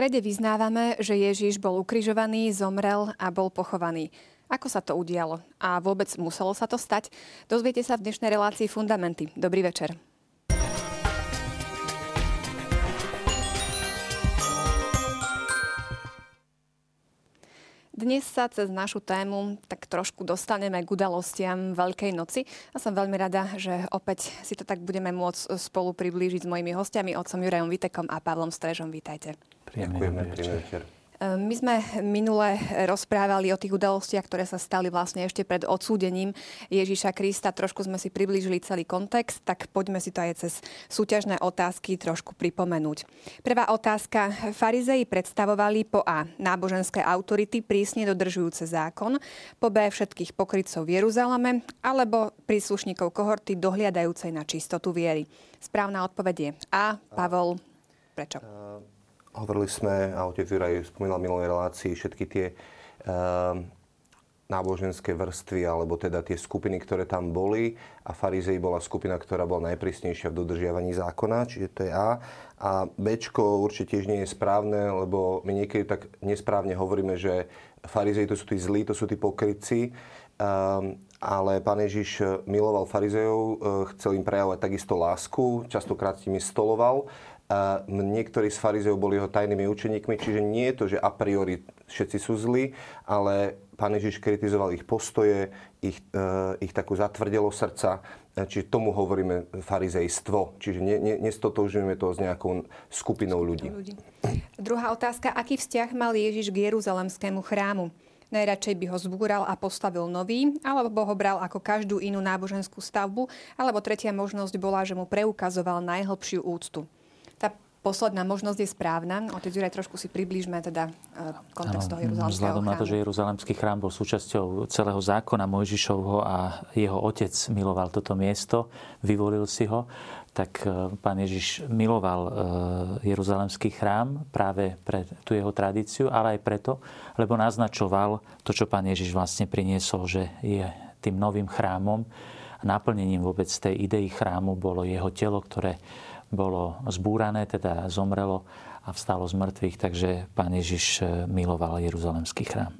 krede vyznávame, že Ježiš bol ukrižovaný, zomrel a bol pochovaný. Ako sa to udialo? A vôbec muselo sa to stať? Dozviete sa v dnešnej relácii Fundamenty. Dobrý večer. Dnes sa cez našu tému tak trošku dostaneme k udalostiam Veľkej noci a som veľmi rada, že opäť si to tak budeme môcť spolu priblížiť s mojimi hostiami, otcom Jurajom Vitekom a Pavlom Strežom. Vítajte. Ďakujeme, príjemný večer. Ehm, my sme minule rozprávali o tých udalostiach, ktoré sa stali vlastne ešte pred odsúdením Ježíša Krista. Trošku sme si priblížili celý kontext, tak poďme si to aj cez súťažné otázky trošku pripomenúť. Prvá otázka. Farizei predstavovali po A. náboženské autority prísne dodržujúce zákon, po B. všetkých pokrytcov v Jeruzaleme, alebo príslušníkov kohorty dohliadajúcej na čistotu viery. Správna odpoveď je A. Pavol. Prečo? Uh... Hovorili sme, a otec Juraj spomínal v minulej relácii, všetky tie uh, náboženské vrstvy, alebo teda tie skupiny, ktoré tam boli. A farizej bola skupina, ktorá bola najprísnejšia v dodržiavaní zákona, čiže to je A. A B určite tiež nie je správne, lebo my niekedy tak nesprávne hovoríme, že farizej to sú tí zlí, to sú tí pokrytci. Um, ale pán Ježiš miloval farizejov, e, chcel im prejavovať takisto lásku, častokrát s nimi stoloval niektorí z farizeov boli jeho tajnými učeníkmi, čiže nie je to, že a priori všetci sú zlí, ale pán Ježiš kritizoval ich postoje, ich, e, ich takú zatvrdelo srdca, e, čiže tomu hovoríme farizejstvo. Čiže ne, ne, nestotožňujeme to s nejakou skupinou ľudí. ľudí. Druhá otázka. Aký vzťah mal Ježiš k Jeruzalemskému chrámu? Najradšej by ho zbúral a postavil nový, alebo ho bral ako každú inú náboženskú stavbu, alebo tretia možnosť bola, že mu preukazoval najhlbšiu úctu posledná možnosť je správna. Otec Juraj, trošku si približme teda e, kontext toho Jeruzalemského Vzhľadom na to, že Jeruzalemský chrám bol súčasťou celého zákona Mojžišovho a jeho otec miloval toto miesto, vyvolil si ho, tak e, pán Ježiš miloval e, Jeruzalemský chrám práve pre tú jeho tradíciu, ale aj preto, lebo naznačoval to, čo pán Ježiš vlastne priniesol, že je tým novým chrámom naplnením vôbec tej idei chrámu bolo jeho telo, ktoré bolo zbúrané, teda zomrelo a vstalo z mŕtvych, takže pán Ježiš e, miloval Jeruzalemský chrám.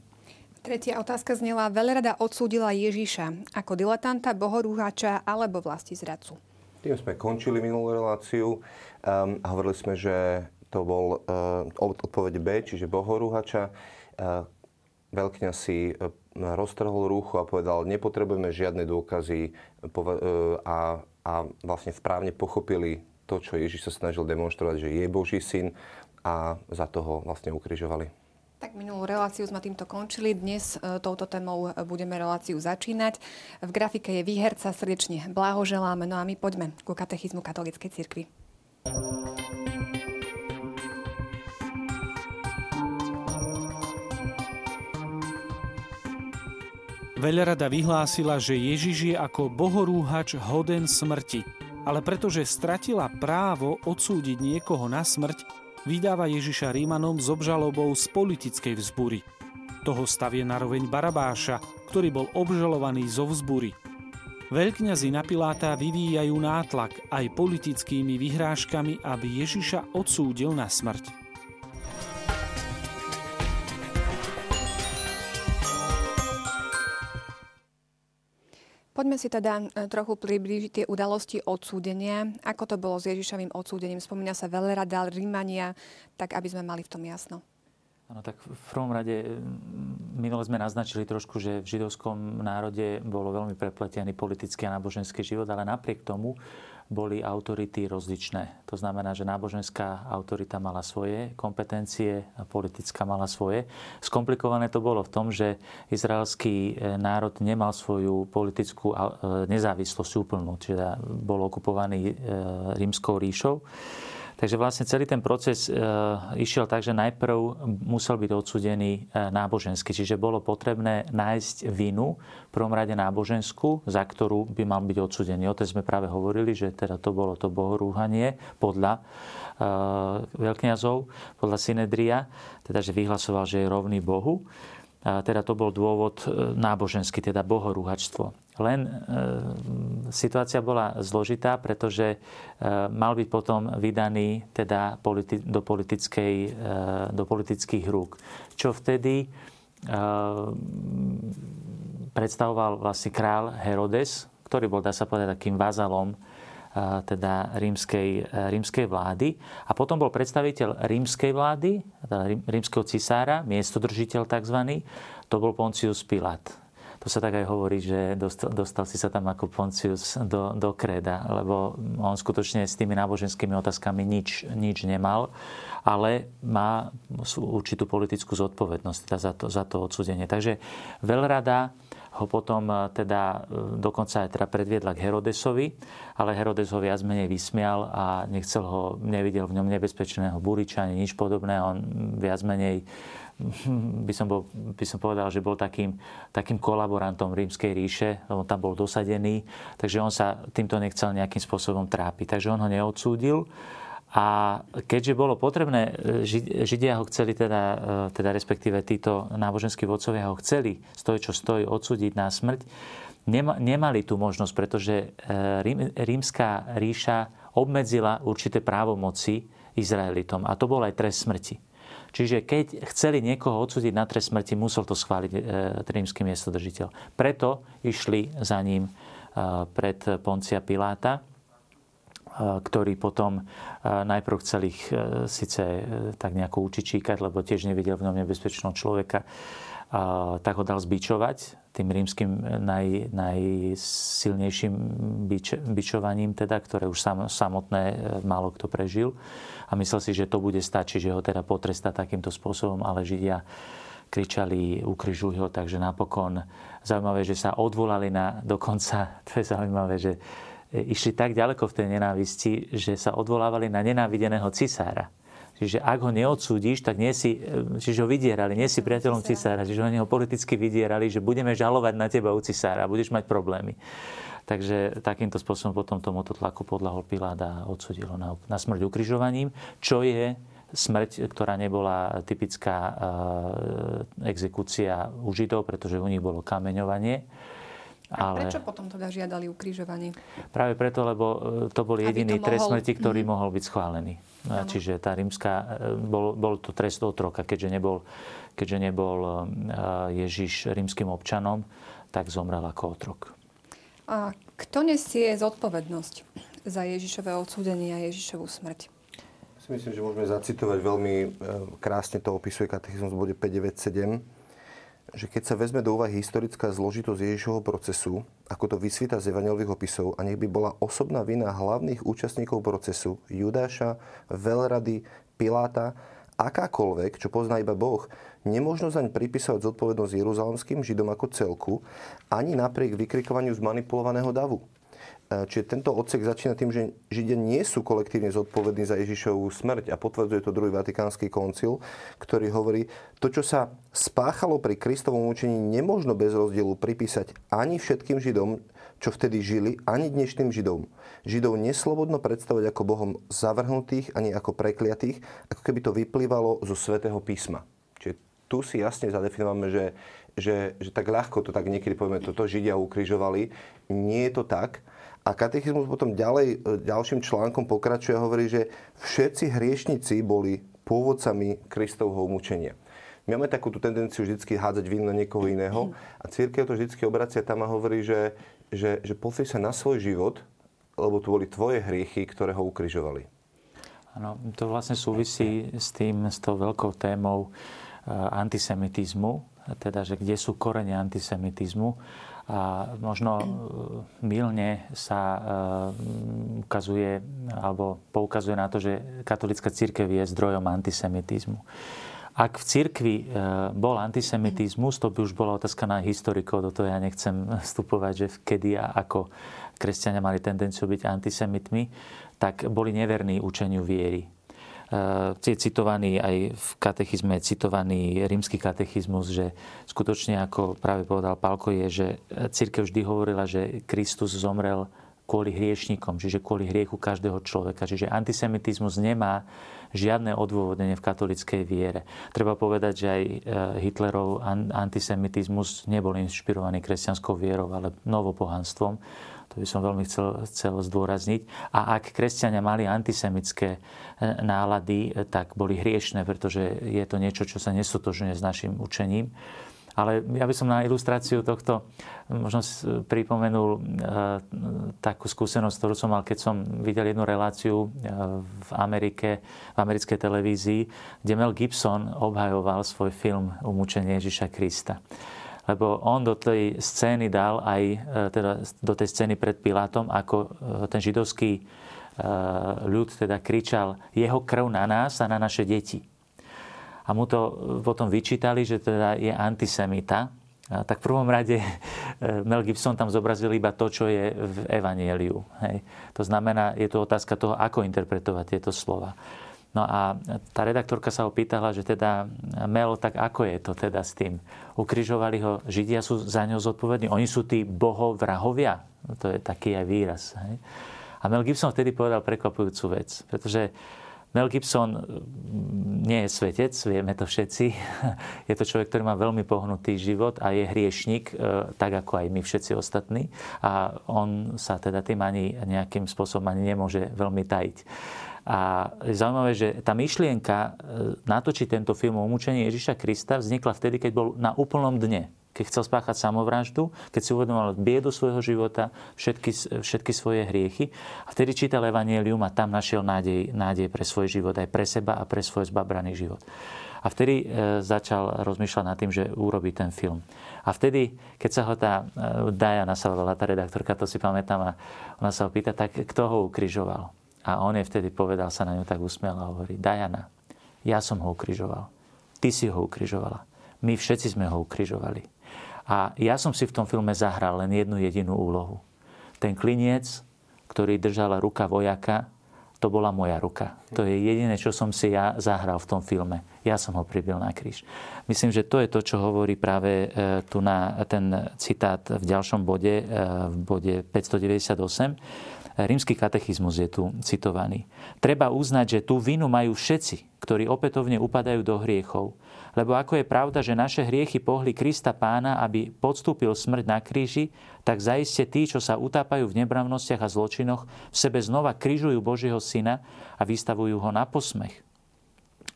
Tretia otázka znela, veľrada odsúdila Ježiša ako diletanta, bohorúhača alebo vlasti zradcu. Tým sme končili minulú reláciu um, hovorili sme, že to bol uh, odpoveď B, čiže bohorúhača. Uh, Veľkňa si uh, roztrhol rúchu a povedal, nepotrebujeme žiadne dôkazy uh, a, a vlastne správne pochopili to, čo Ježiš sa snažil demonstrovať, že je Boží syn a za toho vlastne ukrižovali. Tak minulú reláciu sme týmto končili. Dnes e, touto témou budeme reláciu začínať. V grafike je výherca, srdečne blahoželáme. No a my poďme ku katechizmu katolíckej cirkvi. Veľrada vyhlásila, že Ježiš je ako bohorúhač hoden smrti ale pretože stratila právo odsúdiť niekoho na smrť, vydáva Ježiša Rímanom s obžalobou z politickej vzbury. Toho stavie naroveň Barabáša, ktorý bol obžalovaný zo vzbury. Veľkňazi na Piláta vyvíjajú nátlak aj politickými vyhrážkami, aby Ježiša odsúdil na smrť. Poďme si teda e, trochu priblížiť tie udalosti odsúdenia. Ako to bolo s Ježišovým odsúdením? Spomína sa veľrada, Rímania, tak aby sme mali v tom jasno. Áno, tak v prvom rade minule sme naznačili trošku, že v židovskom národe bolo veľmi prepletený politický a náboženský život, ale napriek tomu boli autority rozličné. To znamená, že náboženská autorita mala svoje kompetencie a politická mala svoje. Skomplikované to bolo v tom, že izraelský e, národ nemal svoju politickú e, nezávislosť úplnú, čiže bol okupovaný e, rímskou ríšou. Takže vlastne celý ten proces e, išiel tak, že najprv musel byť odsudený e, nábožensky. Čiže bolo potrebné nájsť vinu, v prvom rade náboženskú, za ktorú by mal byť odsudený. O tej sme práve hovorili, že teda to bolo to bohorúhanie podľa e, veľkňazov, podľa Synedria, teda že vyhlasoval, že je rovný Bohu. Teda to bol dôvod e, náboženský, teda bohorúhačstvo. Len e, situácia bola zložitá, pretože e, mal byť potom vydaný teda politi- do, politickej, e, do politických rúk. Čo vtedy e, predstavoval vlastne král Herodes, ktorý bol, dá sa povedať, takým vazalom teda rímskej, rímskej vlády. A potom bol predstaviteľ rímskej vlády, teda rímskeho cisára, miestodržiteľ tzv. To bol Poncius Pilát. To sa tak aj hovorí, že dostal, dostal si sa tam ako Poncius do, do kreda, lebo on skutočne s tými náboženskými otázkami nič, nič nemal, ale má určitú politickú zodpovednosť teda za, to, za to odsudenie. Takže veľrada ho potom e, teda e, dokonca aj teda predviedla k Herodesovi, ale Herodes ho viac menej vysmial a nechcel ho, nevidel v ňom nebezpečného buriča ani nič podobné. On viac menej by som, bol, by som povedal, že bol takým, takým kolaborantom rímskej ríše, on tam bol dosadený, takže on sa týmto nechcel nejakým spôsobom trápiť. Takže on ho neodsúdil, a keďže bolo potrebné, e, Židia ho chceli teda, e, teda respektíve títo náboženskí vodcovia ho chceli, stoj čo stojí, odsúdiť na smrť, nemali tú možnosť, pretože e, rímska ríša obmedzila určité právomoci Izraelitom. A to bol aj trest smrti. Čiže keď chceli niekoho odsúdiť na trest smrti, musel to schváliť rímsky miestodržiteľ. Preto išli za ním pred Poncia Piláta ktorý potom najprv chcel ich e, síce e, tak nejako učičíkať, lebo tiež nevidel v ňom nebezpečného človeka, tak ho dal zbičovať tým rímským naj, najsilnejším bič, bičovaním, teda, ktoré už sam, samotné e, málo kto prežil. A myslel si, že to bude stačiť, že ho teda potrestá takýmto spôsobom, ale Židia kričali, ukrižuj ho, takže napokon zaujímavé, že sa odvolali na dokonca, to je zaujímavé, že išli tak ďaleko v tej nenávisti, že sa odvolávali na nenávideného cisára. Čiže ak ho neodsúdiš, tak nie si, čiže ho vydierali, nie si priateľom cisára, čiže oni ho politicky vydierali, že budeme žalovať na teba u cisára a budeš mať problémy. Takže takýmto spôsobom potom tomuto tlaku podľahol Pilát a odsudilo na, na smrť ukrižovaním, čo je smrť, ktorá nebola typická uh, exekúcia u Židov, pretože u nich bolo kameňovanie a ale... prečo potom teda žiadali ukrižovanie? Práve preto, lebo e, to bol jediný to trest mohol... smrti, ktorý mm-hmm. mohol byť schválený. Ano. Čiže tá rímska, e, bol, bol to trest otroka, keďže nebol, keďže nebol e, Ježiš rímským občanom, tak zomrel ako otrok. A kto nesie zodpovednosť za Ježišové odsúdenie a Ježišovú smrť? Myslím, že môžeme zacitovať veľmi krásne to opisuje katechizmus v bode 597 že keď sa vezme do úvahy historická zložitosť Ježišovho procesu, ako to vysvíta z evangelových opisov, a nech by bola osobná vina hlavných účastníkov procesu, Judáša, Veľrady, Piláta, akákoľvek, čo pozná iba Boh, nemôžno zaň pripísať zodpovednosť jeruzalemským Židom ako celku, ani napriek vykrikovaniu zmanipulovaného davu. E, čiže tento odsek začína tým, že Židia nie sú kolektívne zodpovední za Ježišovú smrť a potvrdzuje to druhý vatikánsky koncil, ktorý hovorí, to, čo sa spáchalo pri Kristovom učení, nemožno bez rozdielu pripísať ani všetkým Židom, čo vtedy žili, ani dnešným Židom. Židov neslobodno predstavovať ako Bohom zavrhnutých, ani ako prekliatých, ako keby to vyplývalo zo svätého písma. Čiže tu si jasne zadefinujeme, že, že, že tak ľahko to tak niekedy povieme, toto Židia ukrižovali. Nie je to tak. A katechizmus potom ďalej, e, ďalším článkom pokračuje a hovorí, že všetci hriešnici boli pôvodcami Kristovho umúčenia. My máme takú tú tendenciu vždy hádzať vinu na niekoho iného a církev to vždy obracia tam a hovorí, že, že, že pozri sa na svoj život, lebo tu boli tvoje hriechy, ktoré ho ukrižovali. Áno, to vlastne súvisí s tým, s tou veľkou témou e, antisemitizmu, teda, že kde sú korene antisemitizmu. A možno e, milne sa e, ukazuje alebo poukazuje na to, že katolická církev je zdrojom antisemitizmu. Ak v cirkvi e, bol antisemitizmus, to by už bola otázka na historikov, do toho ja nechcem vstupovať, že kedy a ako kresťania mali tendenciu byť antisemitmi, tak boli neverní učeniu viery je citovaný aj v katechizme, citovaný rímsky katechizmus, že skutočne, ako práve povedal Palko, je, že církev vždy hovorila, že Kristus zomrel kvôli hriešnikom, čiže kvôli hriechu každého človeka. Čiže antisemitizmus nemá žiadne odôvodnenie v katolickej viere. Treba povedať, že aj e, Hitlerov antisemitizmus nebol inšpirovaný kresťanskou vierou, ale novopohanstvom. To by som veľmi chcel, chcel zdôrazniť. A ak kresťania mali antisemické e, nálady, e, tak boli hriešne, pretože je to niečo, čo sa nesotožňuje s našim učením. Ale ja by som na ilustráciu tohto možno pripomenul e, takú skúsenosť, ktorú som mal, keď som videl jednu reláciu v Amerike, v americkej televízii, kde Mel Gibson obhajoval svoj film Umúčenie Ježiša Krista lebo on do tej scény dal aj e, teda do tej scény pred Pilátom, ako e, ten židovský e, ľud teda kričal jeho krv na nás a na naše deti. A mu to potom vyčítali, že teda je antisemita. Tak v prvom rade Mel Gibson tam zobrazil iba to, čo je v Evanieliu. Hej. To znamená, je to otázka toho, ako interpretovať tieto slova. No a tá redaktorka sa ho pýtala, že teda Mel, tak ako je to teda s tým? Ukrižovali ho, Židia sú za ňo zodpovední, oni sú tí bohovrahovia. To je taký aj výraz. Hej? A Mel Gibson vtedy povedal prekvapujúcu vec, pretože Mel Gibson mm, nie je svetec, vieme to všetci. Je to človek, ktorý má veľmi pohnutý život a je hriešnik, e, tak ako aj my všetci ostatní. A on sa teda tým ani nejakým spôsobom ani nemôže veľmi tajiť. A je zaujímavé, že tá myšlienka e, natočiť tento film o umúčení Ježiša Krista vznikla vtedy, keď bol na úplnom dne. Keď chcel spáchať samovraždu, keď si uvedomoval biedu svojho života, všetky, všetky svoje hriechy. A vtedy čítal Evangelium a tam našiel nádej, nádej pre svoj život, aj pre seba a pre svoj zbabraný život. A vtedy e, začal rozmýšľať nad tým, že urobí ten film. A vtedy, keď sa ho tá e, Diana sa volala, tá redaktorka, to si pamätám, a ona sa ho pýta, tak kto ho ukrižoval? A on je vtedy povedal, sa na ňu tak usmiel a hovorí, Diana, ja som ho ukrižoval. Ty si ho ukrižovala. My všetci sme ho ukrižovali. A ja som si v tom filme zahral len jednu jedinú úlohu. Ten kliniec, ktorý držala ruka vojaka, to bola moja ruka. To je jediné, čo som si ja zahral v tom filme. Ja som ho pribil na kríž. Myslím, že to je to, čo hovorí práve e, tu na ten citát v ďalšom bode, e, v bode 598 Rímsky katechizmus je tu citovaný. Treba uznať, že tú vinu majú všetci, ktorí opätovne upadajú do hriechov. Lebo ako je pravda, že naše hriechy pohli Krista pána, aby podstúpil smrť na kríži, tak zaiste tí, čo sa utápajú v nebravnostiach a zločinoch, v sebe znova križujú Božieho syna a vystavujú ho na posmech.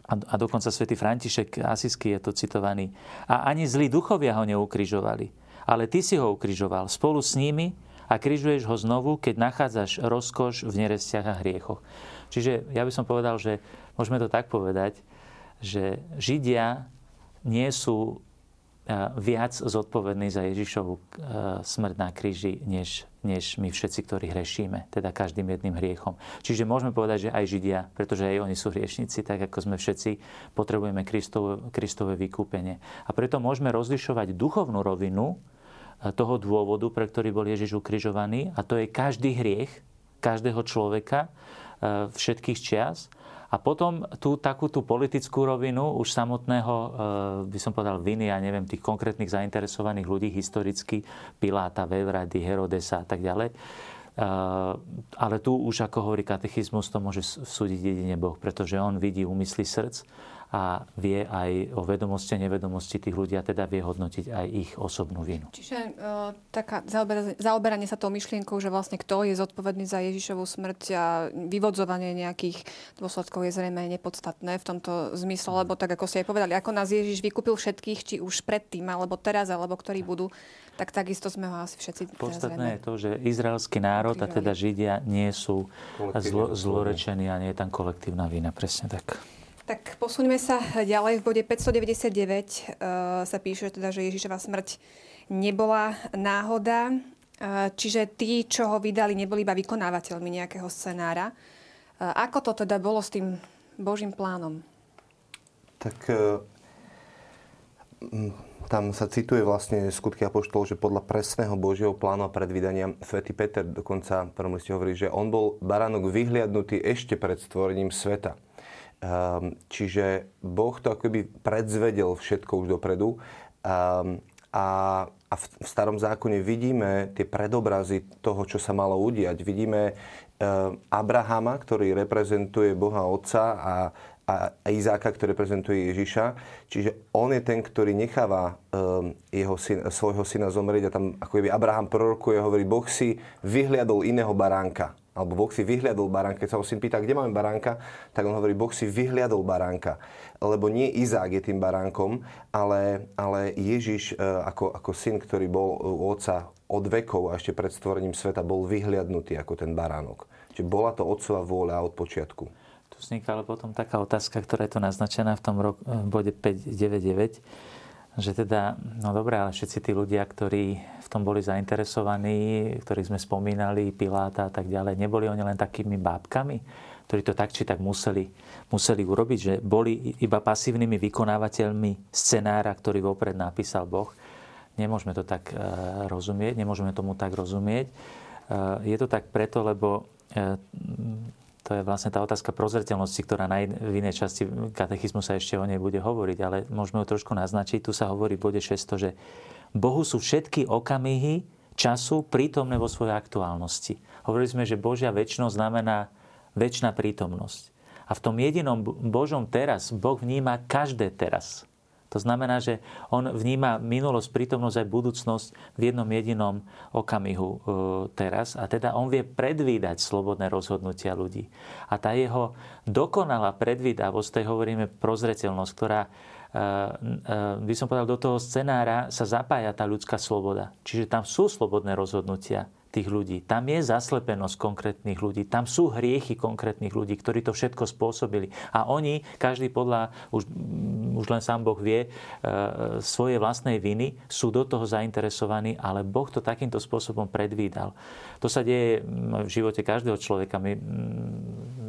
A, dokonca svätý František Asisky je to citovaný. A ani zlí duchovia ho neukrižovali, ale ty si ho ukrižoval spolu s nimi a križuješ ho znovu, keď nachádzaš rozkoš v nerestiach a hriechoch. Čiže ja by som povedal, že môžeme to tak povedať, že Židia nie sú e, viac zodpovední za Ježišovu e, smrť na kríži, než, než my všetci, ktorí hrešíme, teda každým jedným hriechom. Čiže môžeme povedať, že aj Židia, pretože aj oni sú hriešnici, tak ako sme všetci, potrebujeme Kristové, Kristové vykúpenie. A preto môžeme rozlišovať duchovnú rovinu, toho dôvodu, pre ktorý bol Ježiš ukrižovaný a to je každý hriech každého človeka e, všetkých čias. A potom tú takú tú politickú rovinu už samotného, e, by som povedal, viny, ja neviem, tých konkrétnych zainteresovaných ľudí historicky, Piláta, Vevrady, Herodesa a tak ďalej. E, ale tu už, ako hovorí katechizmus, to môže súdiť jedine Boh, pretože on vidí úmysly srdc a vie aj o vedomosti a nevedomosti tých ľudí a teda vie hodnotiť aj ich osobnú vinu. Čiže uh, taká zaoberanie sa tou myšlienkou, že vlastne kto je zodpovedný za Ježišovú smrť a vyvodzovanie nejakých dôsledkov je zrejme nepodstatné v tomto zmysle, lebo tak ako ste aj povedali, ako nás Ježiš vykúpil všetkých, či už predtým, alebo teraz, alebo ktorí budú, tak takisto sme ho asi všetci Podstatné je to, že izraelský národ a teda Židia nie sú zlo, zlorečení a nie je tam kolektívna vina. Presne tak. Tak posuňme sa ďalej. V bode 599 uh, eh, sa píše teda, že Ježišova smrť nebola náhoda. Uh, čiže tí, čo ho vydali, neboli iba vykonávateľmi nejakého scenára. Uh, ako to teda bolo s tým Božím plánom? Tak tam sa cituje vlastne skutky apoštolov, že podľa presného Božieho plánu a predvídania Svetý Peter dokonca v prvom liste hovorí, že on bol baránok vyhliadnutý ešte pred stvorením sveta. Ehm, čiže Boh to akoby predzvedel všetko už dopredu. Ehm, A, a v, v starom zákone vidíme tie predobrazy toho, čo sa malo udiať. Vidíme e, Abrahama, ktorý reprezentuje Boha Otca a, a Izáka, ktorý reprezentuje Ježiša. Čiže on je ten, ktorý necháva jeho syn, svojho syna zomrieť a tam ako Abraham prorokuje, hovorí, Boh si vyhliadol iného baránka alebo Boh si vyhliadol baránka. Keď sa ho syn pýta, kde máme baránka, tak on hovorí, Boh si vyhliadol baránka. Lebo nie Izák je tým baránkom, ale, ale Ježiš e, ako, ako syn, ktorý bol u otca od vekov a ešte pred stvorením sveta, bol vyhliadnutý ako ten baránok. Čiže bola to otcová vôľa od počiatku. Tu vzniká ale potom taká otázka, ktorá je tu naznačená v tom rok, v bode 599 že teda, no dobré, ale všetci tí ľudia, ktorí v tom boli zainteresovaní, ktorých sme spomínali, Piláta a tak ďalej, neboli oni len takými bábkami, ktorí to tak či tak museli, museli urobiť, že boli iba pasívnymi vykonávateľmi scenára, ktorý vopred napísal Boh. Nemôžeme to tak e, rozumieť, nemôžeme tomu tak rozumieť. E, je to tak preto, lebo e, to je vlastne tá otázka prozreteľnosti, ktorá na v inej časti katechizmu sa ešte o nej bude hovoriť, ale môžeme ju trošku naznačiť. Tu sa hovorí v bode 600, že Bohu sú všetky okamihy času prítomné vo svojej aktuálnosti. Hovorili sme, že Božia väčšnosť znamená väčšina prítomnosť. A v tom jedinom Božom teraz Boh vníma každé teraz. To znamená, že on vníma minulosť, prítomnosť aj budúcnosť v jednom jedinom okamihu e, teraz. A teda on vie predvídať slobodné rozhodnutia ľudí. A tá jeho dokonalá predvídavosť, tej hovoríme prozreteľnosť, ktorá e, e, by som povedal, do toho scenára sa zapája tá ľudská sloboda. Čiže tam sú slobodné rozhodnutia tých ľudí. Tam je zaslepenosť konkrétnych ľudí. Tam sú hriechy konkrétnych ľudí, ktorí to všetko spôsobili. A oni, každý podľa, už, už len sám Boh vie, e, svoje vlastnej viny, sú do toho zainteresovaní, ale Boh to takýmto spôsobom predvídal. To sa deje v živote každého človeka. My,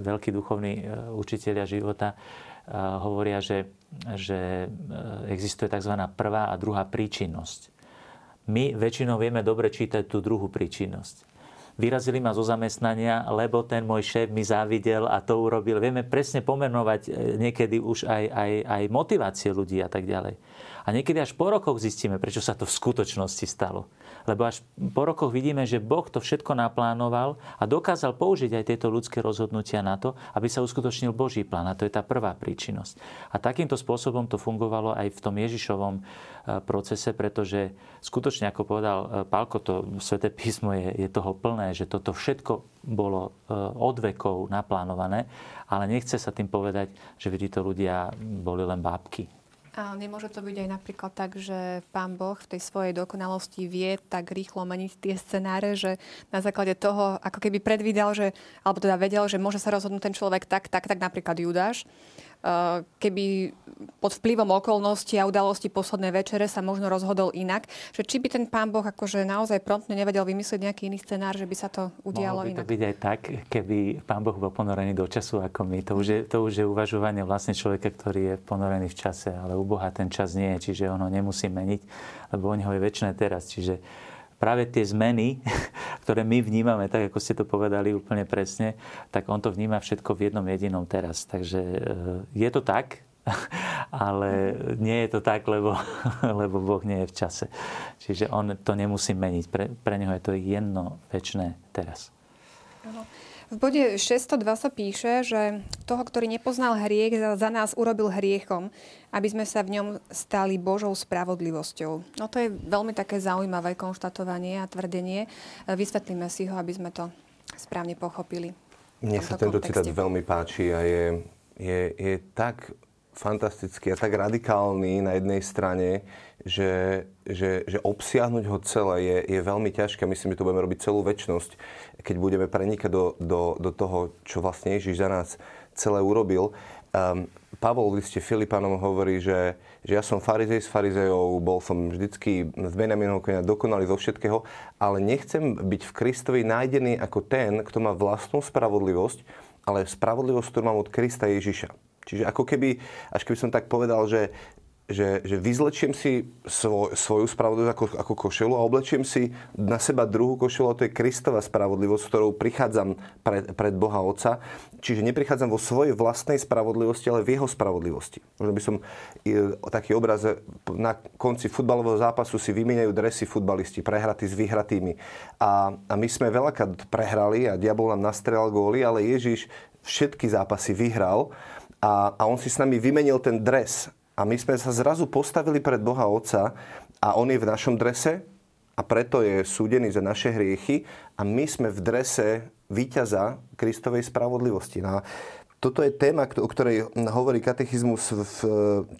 veľkí duchovní e, učiteľia života, e, hovoria, že, že existuje tzv. prvá a druhá príčinnosť my väčšinou vieme dobre čítať tú druhú príčinnosť. Vyrazili ma zo zamestnania, lebo ten môj šéf mi závidel a to urobil. Vieme presne pomenovať e, niekedy už aj, aj, aj motivácie ľudí a tak ďalej. A niekedy až po rokoch zistíme, prečo sa to v skutočnosti stalo. Lebo až po rokoch vidíme, že Boh to všetko naplánoval a dokázal použiť aj tieto ľudské rozhodnutia na to, aby sa uskutočnil Boží plán. A to je tá prvá príčinnosť. A takýmto spôsobom to fungovalo aj v tom Ježišovom e, procese, pretože skutočne, ako povedal e, Pálko, to Sveté písmo je, je toho plné, že toto všetko bolo e, od vekov naplánované, ale nechce sa tým povedať, že títo ľudia boli len bábky a nemôže to byť aj napríklad tak, že pán Boh v tej svojej dokonalosti vie tak rýchlo meniť tie scenáre, že na základe toho ako keby predvídal, že, alebo teda vedel, že môže sa rozhodnúť ten človek tak, tak, tak napríklad Judáš keby pod vplyvom okolností a udalostí poslednej večere sa možno rozhodol inak. Že či by ten pán Boh akože naozaj promptne nevedel vymyslieť nejaký iný scenár, že by sa to udialo Mohlo by inak. to byť aj tak, keby pán Boh bol ponorený do času ako my. To už, je, to už je uvažovanie vlastne človeka, ktorý je ponorený v čase, ale u Boha ten čas nie je, čiže ono nemusí meniť, lebo u neho je väčšie teraz. Čiže práve tie zmeny, ktoré my vnímame, tak ako ste to povedali úplne presne, tak on to vníma všetko v jednom jedinom teraz. Takže eh, je to tak, ale nie je to tak, lebo, lebo Boh nie je v čase. Čiže on to nemusí meniť. Pre, pre neho je to jedno väčšie teraz. V bode 602 sa píše, že toho, ktorý nepoznal hriech, za nás urobil hriechom, aby sme sa v ňom stali Božou spravodlivosťou. No to je veľmi také zaujímavé konštatovanie a tvrdenie. Vysvetlíme si ho, aby sme to správne pochopili. Mne sa tento kontexte. citát veľmi páči a je, je, je tak fantastický a tak radikálny na jednej strane, že, že, že obsiahnuť ho celé je, je veľmi ťažké. Myslím, že to budeme robiť celú väčnosť keď budeme prenikať do, do, do toho, čo vlastne Ježiš za nás celé urobil. Um, Pavol v liste Filipanom hovorí, že, že ja som farizej s farizejov, bol som vždycky z Benjaminovho konia dokonalý zo všetkého, ale nechcem byť v Kristovi nájdený ako ten, kto má vlastnú spravodlivosť, ale spravodlivosť, ktorú mám od Krista Ježiša. Čiže ako keby, až keby som tak povedal, že že, že vyzlečiem si svoj, svoju spravodlivosť ako, ako košelu a oblečiem si na seba druhú košelu, a to je Kristova spravodlivosť, s ktorou prichádzam pred, pred Boha Otca. Čiže neprichádzam vo svojej vlastnej spravodlivosti, ale v jeho spravodlivosti. Možno by som taký obraz, na konci futbalového zápasu si vymieňajú dresy futbalisti, prehratí s vyhratými. A, a my sme veľakrát prehrali a diabol nám nastrelal góly, ale Ježiš všetky zápasy vyhral a, a on si s nami vymenil ten dres a my sme sa zrazu postavili pred Boha Otca a On je v našom drese a preto je súdený za naše hriechy a my sme v drese víťaza Kristovej spravodlivosti. No toto je téma, o ktorej hovorí katechizmus v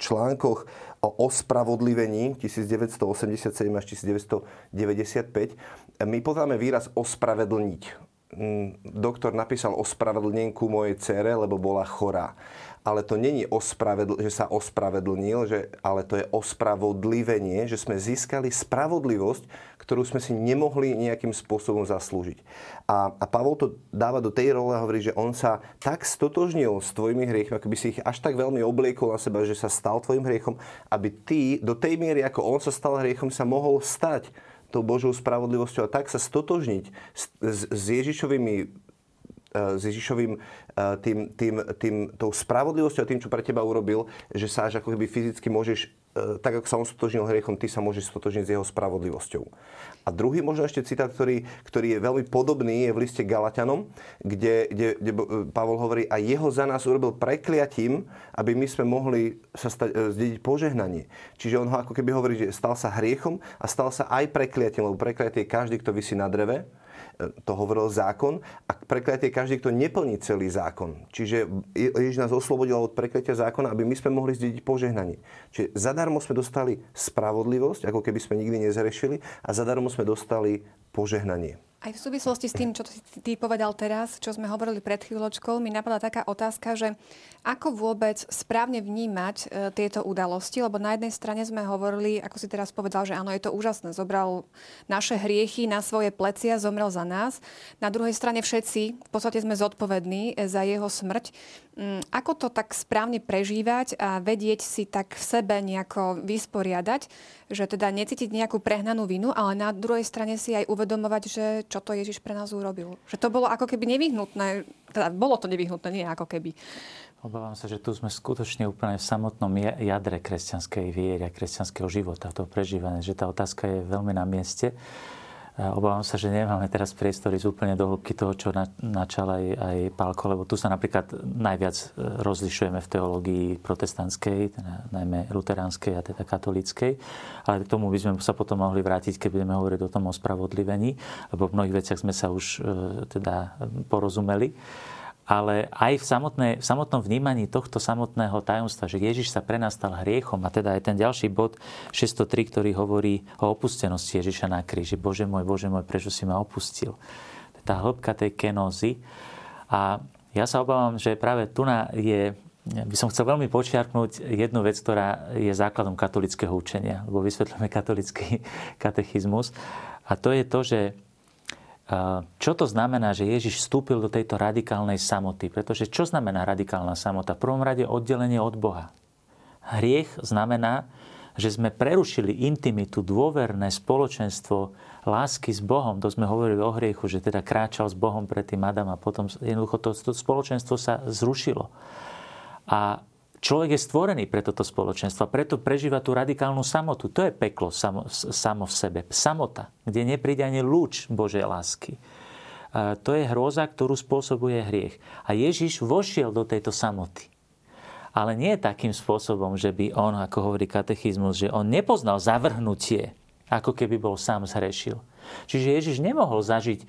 článkoch o ospravodlivení 1987 až 1995. My poznáme výraz ospravedlniť. Mm, doktor napísal ospravedlnenku mojej cere, lebo bola chorá ale to není ospravedl- že sa ospravedlnil, že, ale to je ospravodlivenie, že sme získali spravodlivosť, ktorú sme si nemohli nejakým spôsobom zaslúžiť. A, a Pavol to dáva do tej role a hovorí, že on sa tak stotožnil s tvojimi hriechmi, ako by si ich až tak veľmi obliekol na seba, že sa stal tvojim hriechom, aby ty do tej miery, ako on sa stal hriechom, sa mohol stať tou Božou spravodlivosťou a tak sa stotožniť s, s, Ježišovými s Ježišovým tým, tým, tým, tou spravodlivosťou a tým, čo pre teba urobil, že sa až ako keby fyzicky môžeš, e, tak ako sa on stotožnil hriechom, ty sa môžeš stotožniť s jeho spravodlivosťou. A druhý možno ešte citát, ktorý, ktorý je veľmi podobný, je v liste Galatianom, kde, kde, kde Pavol hovorí, a jeho za nás urobil prekliatím, aby my sme mohli sa stať, e, zdediť požehnanie. Čiže on ho ako keby hovorí, že stal sa hriechom a stal sa aj prekliatím, lebo prekliatie je každý, kto vysí na dreve to hovoril zákon a prekliatie každý, kto neplní celý zákon. Čiže Ježiš nás oslobodil od prekliatia zákona, aby my sme mohli zdediť požehnanie. Čiže zadarmo sme dostali spravodlivosť, ako keby sme nikdy nezrešili a zadarmo sme dostali požehnanie. Aj v súvislosti s tým, čo ty, ty povedal teraz, čo sme hovorili pred chvíľočkou, mi napadla taká otázka, že ako vôbec správne vnímať e, tieto udalosti, lebo na jednej strane sme hovorili, ako si teraz povedal, že áno, je to úžasné, zobral naše hriechy na svoje plecia, zomrel za nás. Na druhej strane všetci, v podstate sme zodpovední e, za jeho smrť. Mm, ako to tak správne prežívať a vedieť si tak v sebe nejako vysporiadať, že teda necítiť nejakú prehnanú vinu, ale na druhej strane si aj uvedomovať, že čo to Ježiš pre nás urobil. Že to bolo ako keby nevyhnutné, teda bolo to nevyhnutné, nie ako keby. Obávam sa, že tu sme skutočne úplne v samotnom jadre kresťanskej viery a kresťanského života, to prežívanie, že tá otázka je veľmi na mieste. Obávam sa, že nemáme teraz priestor ísť úplne do hĺbky toho, čo načal aj, aj Pálko, lebo tu sa napríklad najviac e, rozlišujeme v teológii protestantskej, teda najmä luteránskej a teda katolíckej. Ale k tomu by sme sa potom mohli vrátiť, keď budeme hovoriť o tom ospravodlivení, lebo v mnohých veciach sme sa už e, teda porozumeli ale aj v, samotné, v samotnom vnímaní tohto samotného tajomstva, že Ježiš sa pre nás stal hriechom a teda aj ten ďalší bod 603, ktorý hovorí o opustenosti Ježiša na kríži. Bože môj, Bože môj, prečo si ma opustil? Tá hĺbka tej kenózy. A ja sa obávam, že práve tu je by som chcel veľmi počiarknúť jednu vec, ktorá je základom katolického učenia, lebo vysvetľujeme katolický katechizmus. A to je to, že čo to znamená, že Ježiš vstúpil do tejto radikálnej samoty? Pretože čo znamená radikálna samota? V prvom rade oddelenie od Boha. Hriech znamená, že sme prerušili intimitu, dôverné spoločenstvo lásky s Bohom. To sme hovorili o hriechu, že teda kráčal s Bohom predtým Adam a potom jednoducho to, to spoločenstvo sa zrušilo. A Človek je stvorený pre toto spoločenstvo preto prežíva tú radikálnu samotu. To je peklo samo, samo v sebe. Samota, kde nepríde ani lúč Božej lásky. To je hrôza, ktorú spôsobuje hriech. A Ježiš vošiel do tejto samoty. Ale nie takým spôsobom, že by on, ako hovorí katechizmus, že on nepoznal zavrhnutie, ako keby bol sám zhrešil. Čiže Ježiš nemohol zažiť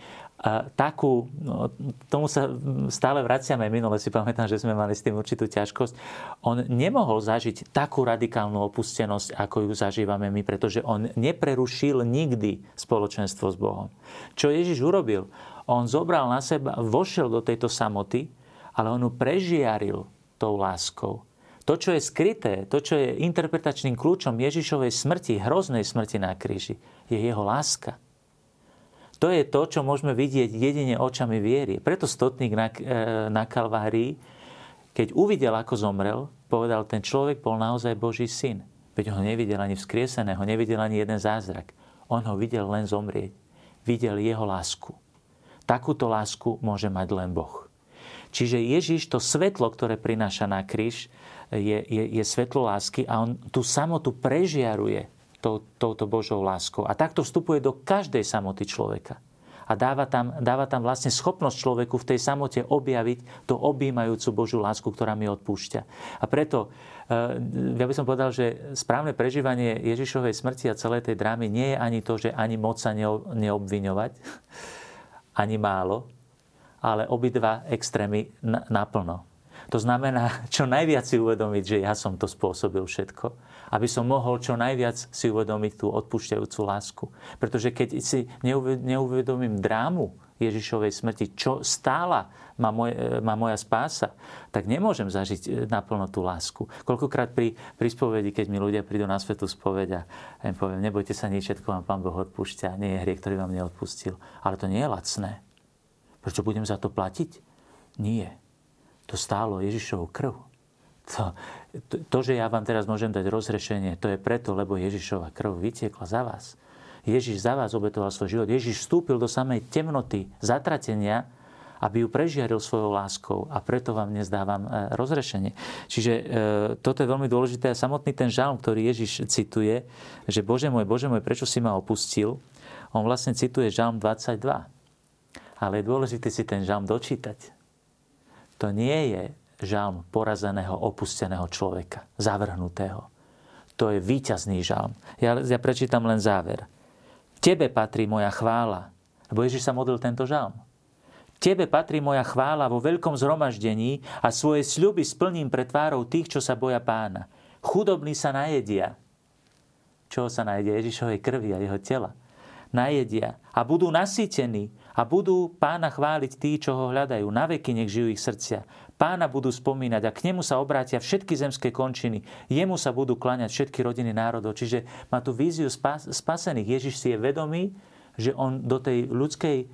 takú, no, tomu sa stále vraciame, minule si pamätám, že sme mali s tým určitú ťažkosť, on nemohol zažiť takú radikálnu opustenosť, ako ju zažívame my, pretože on neprerušil nikdy spoločenstvo s Bohom. Čo Ježiš urobil? On zobral na seba, vošiel do tejto samoty, ale on ju prežiaril tou láskou. To, čo je skryté, to, čo je interpretačným kľúčom Ježišovej smrti, hroznej smrti na kríži, je jeho láska. To je to, čo môžeme vidieť jedine očami viery. Preto stotník na, e, na Kalvárii, keď uvidel, ako zomrel, povedal, ten človek bol naozaj Boží syn. Veď ho nevidel ani vzkrieseného, nevidel ani jeden zázrak. On ho videl len zomrieť. Videl jeho lásku. Takúto lásku môže mať len Boh. Čiže Ježiš, to svetlo, ktoré prináša na kríž, je, je, je svetlo lásky a on tú samotu prežiaruje tou, touto Božou láskou. A takto vstupuje do každej samoty človeka a dáva tam, dáva tam vlastne schopnosť človeku v tej samote objaviť tú objímajúcu Božú lásku, ktorá mi odpúšťa. A preto eh, ja by som povedal, že správne prežívanie Ježišovej smrti a celej tej drámy nie je ani to, že ani moc sa neobviňovať, ani málo, ale obidva extrémy naplno. To znamená, čo najviac si uvedomiť, že ja som to spôsobil všetko aby som mohol čo najviac si uvedomiť tú odpúšťajúcu lásku. Pretože keď si neuvedomím drámu Ježišovej smrti, čo stála má, moj, má moja spása, tak nemôžem zažiť e, naplno tú lásku. Koľkokrát pri, pri spovedi, keď mi ľudia prídu na svetu spoveď a ja im poviem, nebojte sa nič, všetko vám Pán Boh odpúšťa, nie je hriech, ktorý vám neodpustil. Ale to nie je lacné. Prečo budem za to platiť? Nie. To stálo Ježišovú krv. To, to, že ja vám teraz môžem dať rozrešenie, to je preto, lebo Ježišova krv vytiekla za vás. Ježiš za vás obetoval svoj život. Ježiš vstúpil do samej temnoty zatratenia, aby ju prežiaril svojou láskou a preto vám dnes dávam e, rozrešenie. Čiže e, toto je veľmi dôležité a samotný ten žalm, ktorý Ježiš cituje, že Bože môj, Bože môj, prečo si ma opustil, on vlastne cituje žalm 22. Ale je dôležité si ten žalm dočítať. To nie je žalm porazeného, opusteného človeka, zavrhnutého. To je víťazný žalm. Ja, ja prečítam len záver. Tebe patrí moja chvála. Lebo Ježiš sa modlil tento žalm. Tebe patrí moja chvála vo veľkom zhromaždení a svoje sľuby splním pre tvárou tých, čo sa boja pána. Chudobní sa najedia. Čo sa najedia? Ježišovej krvi a jeho tela. Najedia a budú nasýtení a budú pána chváliť tí, čo ho hľadajú. Na veky nech žijú ich srdcia. Pána budú spomínať a k nemu sa obrátia všetky zemské končiny. Jemu sa budú kláňať všetky rodiny národov. Čiže má tu víziu spas- spasených. Ježiš si je vedomý, že on do tej ľudskej e,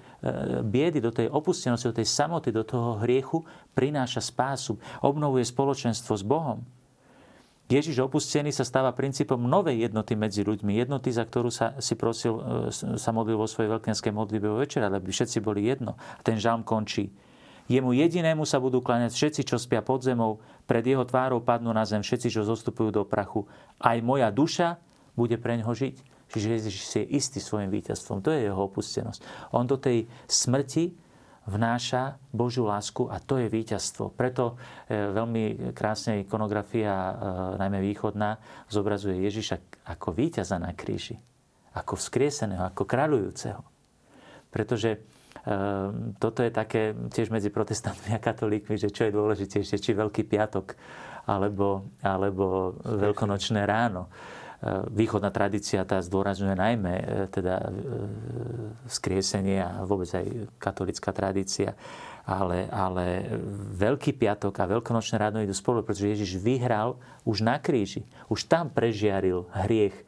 biedy, do tej opustenosti, do tej samoty, do toho hriechu prináša spásu, obnovuje spoločenstvo s Bohom. Ježiš opustený sa stáva princípom novej jednoty medzi ľuďmi. Jednoty, za ktorú sa si prosil, e, sa modlil vo svojej veľkenskej modlitbe večera, aby všetci boli jedno. A ten žalm končí. Jemu jedinému sa budú kláňať všetci, čo spia pod zemou, pred jeho tvárou padnú na zem všetci, čo zostupujú do prachu. Aj moja duša bude pre ňoho žiť. Čiže Ježiš si je istý svojim víťazstvom. To je jeho opustenosť. On do tej smrti vnáša Božiu lásku a to je víťazstvo. Preto e, veľmi krásne ikonografia, e, najmä východná, zobrazuje Ježiša ako víťaza na kríži. Ako vzkrieseného, ako kráľujúceho. Pretože toto je také tiež medzi protestantmi a katolíkmi, že čo je dôležitejšie, či Veľký piatok alebo, alebo Veľkonočné ráno. Ehm, východná tradícia tá zdôrazňuje najmä e, teda e, vzkriesenie a vôbec aj katolická tradícia. Ale, ale Veľký piatok a Veľkonočné ráno idú spolu, pretože Ježiš vyhral už na kríži. Už tam prežiaril hriech, e,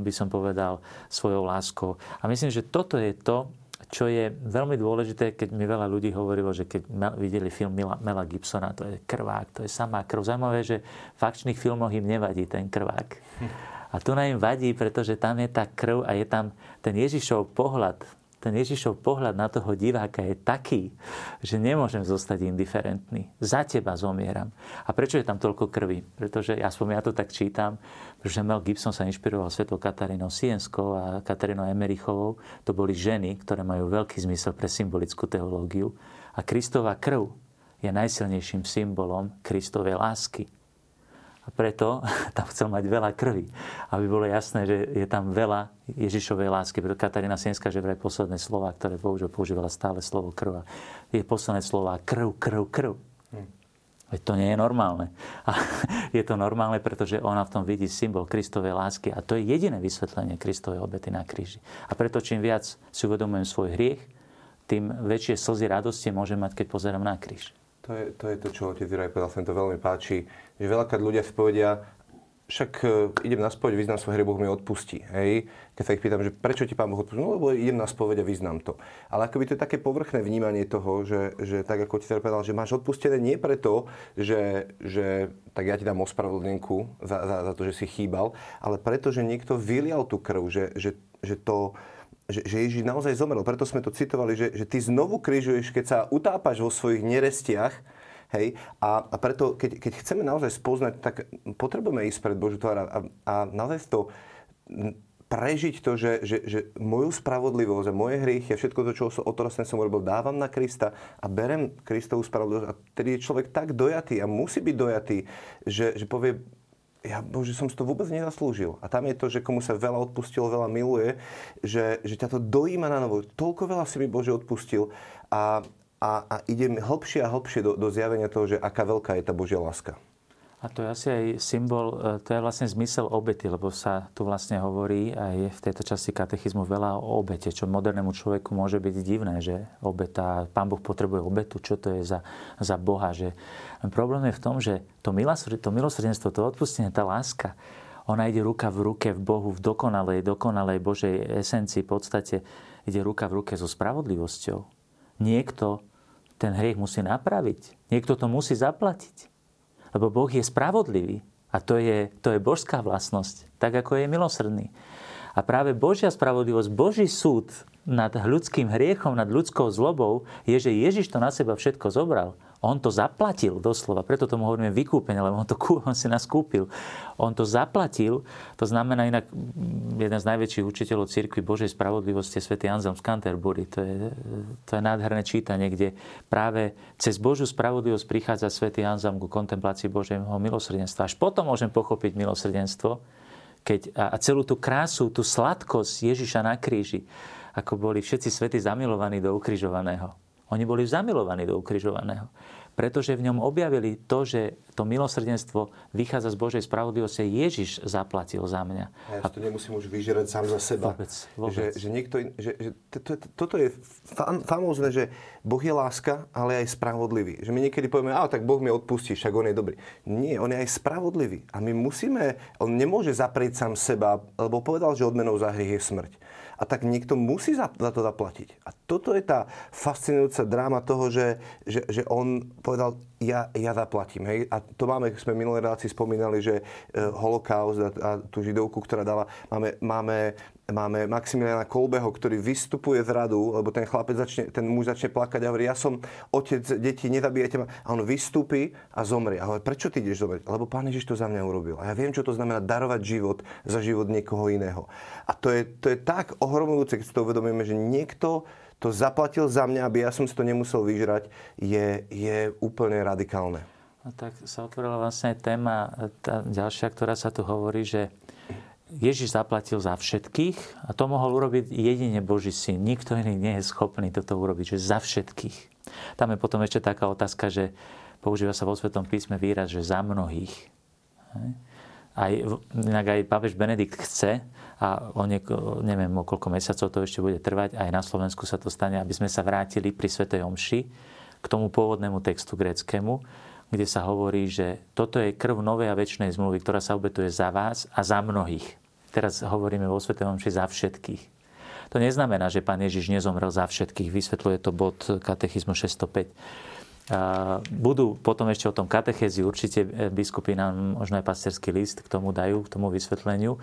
by som povedal, svojou láskou. A myslím, že toto je to, čo je veľmi dôležité, keď mi veľa ľudí hovorilo, že keď videli film Mela Gibsona, to je krvák, to je samá krv. Zaujímavé, že v akčných filmoch im nevadí ten krvák. A tu na im vadí, pretože tam je tá krv a je tam ten Ježišov pohľad ten Ježišov pohľad na toho diváka je taký, že nemôžem zostať indiferentný. Za teba zomieram. A prečo je tam toľko krvi? Pretože, aspoň ja to tak čítam, pretože Mel Gibson sa inšpiroval svetou Katarínou Sienskou a Katarínou Emerichovou. To boli ženy, ktoré majú veľký zmysel pre symbolickú teológiu. A Kristova krv je najsilnejším symbolom Kristovej lásky. A preto tam chcel mať veľa krvi, aby bolo jasné, že je tam veľa Ježišovej lásky. Preto Katarína Sienská, že vraj posledné slova, ktoré použil, používala stále slovo krv. Je posledné slova krv, krv, krv. Hm. Veď to nie je normálne. A je to normálne, pretože ona v tom vidí symbol Kristovej lásky a to je jediné vysvetlenie Kristovej obety na kríži. A preto čím viac si uvedomujem svoj hriech, tým väčšie slzy radosti môžem mať, keď pozerám na kríž. To je, to je to, čo otec Juraj povedal, sa mi to veľmi páči, že veľakrát ľudia si povedia, však e, idem na spoveď, vyznám svoj hry, Boh mi odpustí. Hej? Keď sa ich pýtam, že prečo ti Pán Boh odpustí? No lebo idem na spoveď a vyznám to. Ale akoby to je také povrchné vnímanie toho, že, že tak ako ti teda povedal, že máš odpustené nie preto, že, že tak ja ti dám ospravedlnenku za, za, za to, že si chýbal, ale preto, že niekto vylial tú krv, že, že, že to že, že Ježiš naozaj zomrel. Preto sme to citovali, že, že ty znovu križuješ, keď sa utápaš vo svojich nerestiach, Hej? A, a preto, keď, keď chceme naozaj spoznať, tak potrebujeme ísť pred Božiu tvár a, a naozaj to prežiť to, že, že, že moju spravodlivosť a moje hriechy a všetko to, čo som otrosten som urobil, dávam na Krista a berem Kristovú spravodlivosť. A tedy je človek tak dojatý a musí byť dojatý, že, že povie, ja bože, som si to vôbec nezaslúžil. A tam je to, že komu sa veľa odpustilo, veľa miluje, že, že ťa to dojíma na novo. Toľko veľa si mi Bože odpustil a, a, a idem hlbšie a hlbšie do, do zjavenia toho, že aká veľká je tá Božia láska. A to je asi aj symbol, e, to je vlastne zmysel obety, lebo sa tu vlastne hovorí aj v tejto časti katechizmu veľa o obete, čo modernému človeku môže byť divné, že obeta, Pán Boh potrebuje obetu, čo to je za, za Boha. Že... Problém je v tom, že to, to milosrdenstvo, to odpustenie, tá láska, ona ide ruka v ruke v Bohu, v dokonalej, dokonalej Božej esencii, v podstate ide ruka v ruke so spravodlivosťou. Niekto ten hriech musí napraviť. Niekto to musí zaplatiť. Lebo Boh je spravodlivý. A to je, to je božská vlastnosť. Tak ako je milosrdný. A práve Božia spravodlivosť, Boží súd nad ľudským hriechom, nad ľudskou zlobou je, že Ježiš to na seba všetko zobral. On to zaplatil doslova, preto tomu hovoríme vykúpenie, lebo on, to, on si nás kúpil. On to zaplatil, to znamená inak jeden z najväčších učiteľov cirkvi Božej spravodlivosti je svätý Anselm z Canterbury. To je, to je nádherné čítanie, kde práve cez Božiu spravodlivosť prichádza svätý Anselm ku kontemplácii Božieho milosrdenstva. Až potom môžem pochopiť milosrdenstvo, keď, a celú tú krásu, tú sladkosť Ježiša na kríži, ako boli všetci svety zamilovaní do ukrižovaného. Oni boli zamilovaní do ukrižovaného. Pretože v ňom objavili to, že to milosrdenstvo vychádza z Božej spravodlivosti. Ježiš zaplatil za mňa. A ja to nemusím už vyžerať sám za seba. Vôbec, vôbec. Že, že niekto, že, že to, to, toto je fam, famózne, že Boh je láska, ale aj spravodlivý. Že my niekedy povieme, a tak Boh mi odpustí, však on je dobrý. Nie, on je aj spravodlivý. A my musíme, on nemôže zaprieť sám seba, lebo povedal, že odmenou za hriech je smrť a tak niekto musí za, za to zaplatiť. A toto je tá fascinujúca dráma toho, že, že, že on povedal, ja, ja zaplatím. Hej? A to máme, sme v minulej relácii spomínali, že e, holokaust a, a tú židovku, ktorá dala, máme, máme, máme Maximiliana Kolbeho, ktorý vystupuje z radu, lebo ten chlapec začne, ten muž začne plakať a hovorí, ja som otec detí, nezabijete ma. A on vystúpi a zomrie. A hovorí, prečo ty ideš zomrieť? Lebo pán Ježiš to za mňa urobil. A ja viem, čo to znamená darovať život za život niekoho iného. A to je, to je tak ohromujúce, keď si to uvedomíme, že niekto to zaplatil za mňa, aby ja som si to nemusel vyžrať, je, je úplne radikálne. No tak sa otvorila vlastne téma tá ďalšia, ktorá sa tu hovorí, že Ježiš zaplatil za všetkých a to mohol urobiť jedine Boží syn. Nikto iný nie je schopný toto urobiť, že za všetkých. Tam je potom ešte taká otázka, že používa sa vo Svetom písme výraz, že za mnohých. Aj, inak aj pápež Benedikt chce, a o nieko, neviem, o koľko mesiacov to ešte bude trvať, aj na Slovensku sa to stane, aby sme sa vrátili pri Svetej Omši k tomu pôvodnému textu gréckému, kde sa hovorí, že toto je krv novej a väčšnej zmluvy, ktorá sa obetuje za vás a za mnohých. Teraz hovoríme vo Svetej Omši za všetkých. To neznamená, že Pán Ježiš nezomrel za všetkých. Vysvetľuje to bod katechizmu 605. Budú potom ešte o tom katechézi, určite biskupy nám možno aj pasterský list k tomu dajú, k tomu vysvetleniu.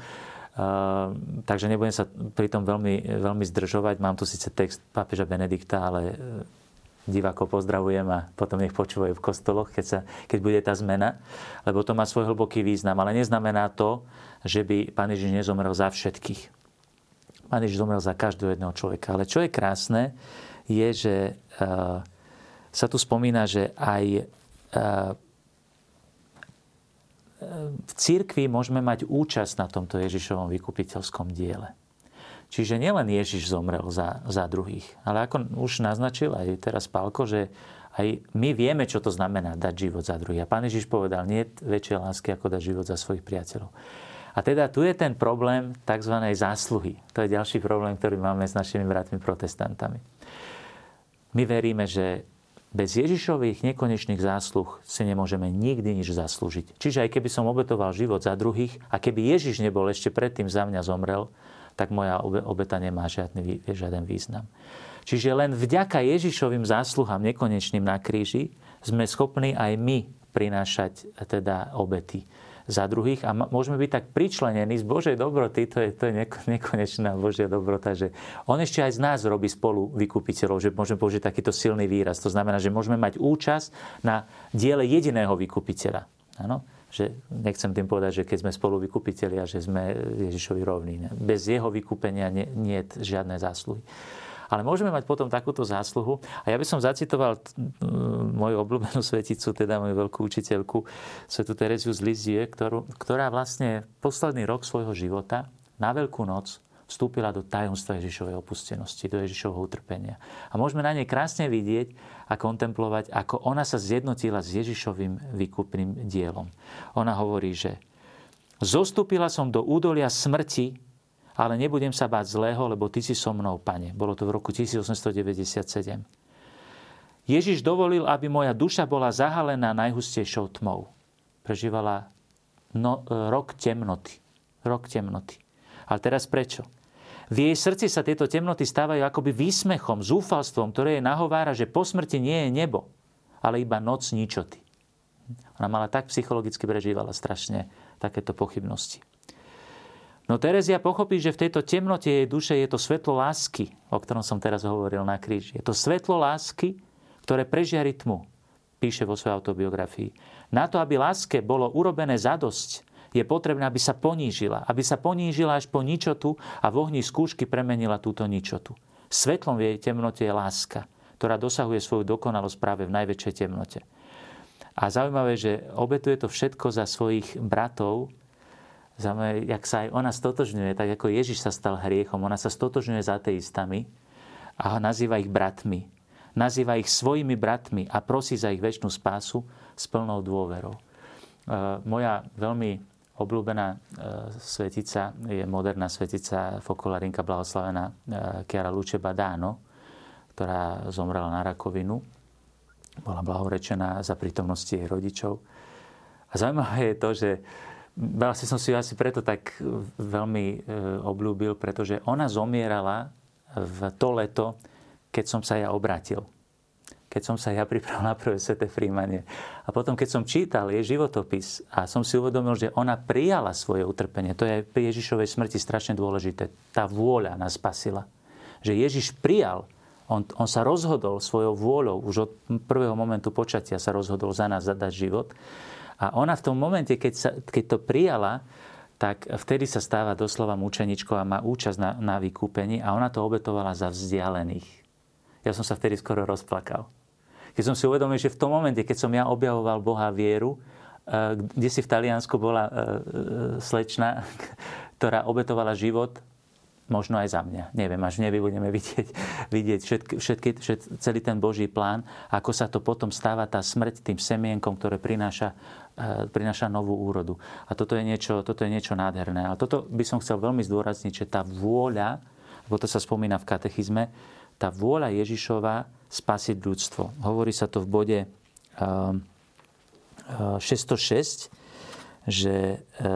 Takže nebudem sa pri tom veľmi, veľmi zdržovať. Mám tu síce text pápeža Benedikta, ale divákov pozdravujem a potom nech počúvajú v kostoloch, keď, sa, keď bude tá zmena, lebo to má svoj hlboký význam. Ale neznamená to, že by Pán Ježiš nezomrel za všetkých. Pán Ježiš zomrel za každého jedného človeka. Ale čo je krásne, je, že uh, sa tu spomína, že aj uh, v církvi môžeme mať účasť na tomto Ježišovom vykupiteľskom diele. Čiže nielen Ježiš zomrel za, za druhých, ale ako už naznačil aj teraz Pálko, že aj my vieme, čo to znamená dať život za druhých. A pán Ježiš povedal, nie je väčšej lásky, ako dať život za svojich priateľov. A teda tu je ten problém tzv. zásluhy. To je ďalší problém, ktorý máme s našimi bratmi protestantami. My veríme, že bez Ježišových nekonečných zásluh si nemôžeme nikdy nič zaslúžiť. Čiže aj keby som obetoval život za druhých a keby Ježiš nebol ešte predtým za mňa zomrel, tak moja obeta nemá žiadny, žiaden význam. Čiže len vďaka Ježišovým zásluhám nekonečným na kríži sme schopní aj my prinášať teda obety za druhých a môžeme byť tak pričlenení z Božej dobroty, to je, to je nekonečná Božia dobrota, že On ešte aj z nás robí spolu vykupiteľov, že môžeme použiť takýto silný výraz. To znamená, že môžeme mať účasť na diele jediného vykupiteľa. Áno? Že nechcem tým povedať, že keď sme spolu vykupiteľia, že sme Ježišovi rovní. Bez jeho vykúpenia nie, nie je žiadne zásluhy. Ale môžeme mať potom takúto zásluhu. A ja by som zacitoval moju obľúbenú sveticu, teda moju veľkú učiteľku, svetu Tereziu z Lizie, ktorú, ktorá vlastne posledný rok svojho života na Veľkú noc vstúpila do tajomstva Ježišovej opustenosti, do Ježišovho utrpenia. A môžeme na nej krásne vidieť a kontemplovať, ako ona sa zjednotila s Ježišovým výkupným dielom. Ona hovorí, že zostúpila som do údolia smrti ale nebudem sa báť zlého, lebo ty si so mnou, pane. Bolo to v roku 1897. Ježiš dovolil, aby moja duša bola zahalená najhustejšou tmou. Prežívala no, rok temnoty. Rok temnoty. Ale teraz prečo? V jej srdci sa tieto temnoty stávajú akoby výsmechom, zúfalstvom, ktoré jej nahovára, že po smrti nie je nebo, ale iba noc ničoty. Ona mala tak psychologicky prežívala strašne takéto pochybnosti. No Terezia pochopí, že v tejto temnote jej duše je to svetlo lásky, o ktorom som teraz hovoril na kríži. Je to svetlo lásky, ktoré prežiari tmu, píše vo svojej autobiografii. Na to, aby láske bolo urobené zadosť, je potrebné, aby sa ponížila. Aby sa ponížila až po ničotu a v ohni skúšky premenila túto ničotu. Svetlom v jej temnote je láska, ktorá dosahuje svoju dokonalosť práve v najväčšej temnote. A zaujímavé, že obetuje to všetko za svojich bratov, Zaujímavé, jak sa aj ona stotožňuje, tak ako Ježiš sa stal hriechom, ona sa stotožňuje s ateistami a nazýva ich bratmi. Nazýva ich svojimi bratmi a prosí za ich väčšnú spásu s plnou dôverou. E, moja veľmi obľúbená e, svetica je moderná svetica Fokola Rinka blahoslavená e, Chiara Luce Badano, ktorá zomrela na rakovinu. Bola blahorečená za prítomnosti jej rodičov. A zaujímavé je to, že Vlastne som si ju asi preto tak veľmi e, obľúbil, pretože ona zomierala v to leto, keď som sa ja obratil. Keď som sa ja pripravil na prvé sveté príjmanie. A potom, keď som čítal jej životopis a som si uvedomil, že ona prijala svoje utrpenie, to je pri Ježišovej smrti strašne dôležité. Tá vôľa nás spasila. Že Ježiš prijal on, on sa rozhodol svojou vôľou, už od prvého momentu počatia sa rozhodol za nás zadať život. A ona v tom momente, keď, sa, keď to prijala, tak vtedy sa stáva doslova mučeničkou a má účasť na, na vykúpení a ona to obetovala za vzdialených. Ja som sa vtedy skoro rozplakal. Keď som si uvedomil, že v tom momente, keď som ja objavoval Boha vieru, eh, kde si v Taliansku bola eh, eh, slečna, ktorá obetovala život možno aj za mňa. Neviem, až v nebi budeme vidieť, vidieť všetky, všetky, všet, celý ten Boží plán, ako sa to potom stáva tá smrť tým semienkom, ktoré prináša, e, prináša novú úrodu. A toto je, niečo, toto je niečo nádherné. A toto by som chcel veľmi zdôrazniť, že tá vôľa, lebo to sa spomína v katechizme, tá vôľa Ježišova spasiť ľudstvo. Hovorí sa to v bode uh, uh, 606, že e,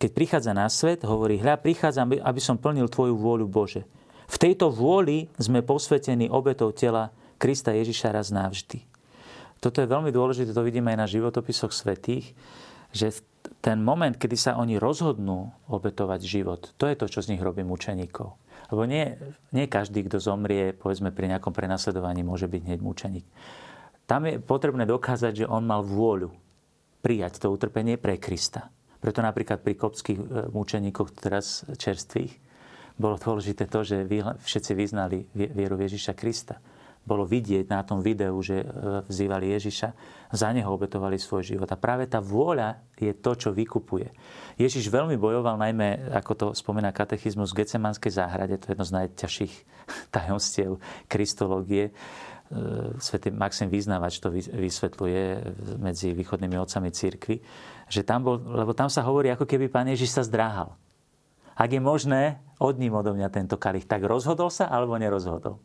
keď prichádza na svet, hovorí, hľa, prichádzam, aby som plnil Tvoju vôľu, Bože. V tejto vôli sme posvetení obetou tela Krista Ježiša raz navždy. Toto je veľmi dôležité, to vidíme aj na životopisoch svetých, že ten moment, kedy sa oni rozhodnú obetovať život, to je to, čo z nich robí mučeníkov. Lebo nie, nie každý, kto zomrie, povedzme, pri nejakom prenasledovaní, môže byť hneď mučeník. Tam je potrebné dokázať, že on mal vôľu prijať to utrpenie pre Krista. Preto napríklad pri kopských e, mučeníkoch teraz čerstvých bolo dôležité to, že všetci vyznali vieru Ježiša Krista. Bolo vidieť na tom videu, že e, vzývali Ježiša, za neho obetovali svoj život. A práve tá vôľa je to, čo vykupuje. Ježiš veľmi bojoval, najmä, ako to spomína katechizmus v Gecemanskej záhrade, to je jedno z najťažších tajomstiev kristológie, E, svätý Maxim Vyznávač to vysvetľuje medzi východnými otcami církvy, že tam bol, lebo tam sa hovorí, ako keby pán Ježiš sa zdráhal. Ak je možné, odním odo mňa tento kalich, tak rozhodol sa alebo nerozhodol.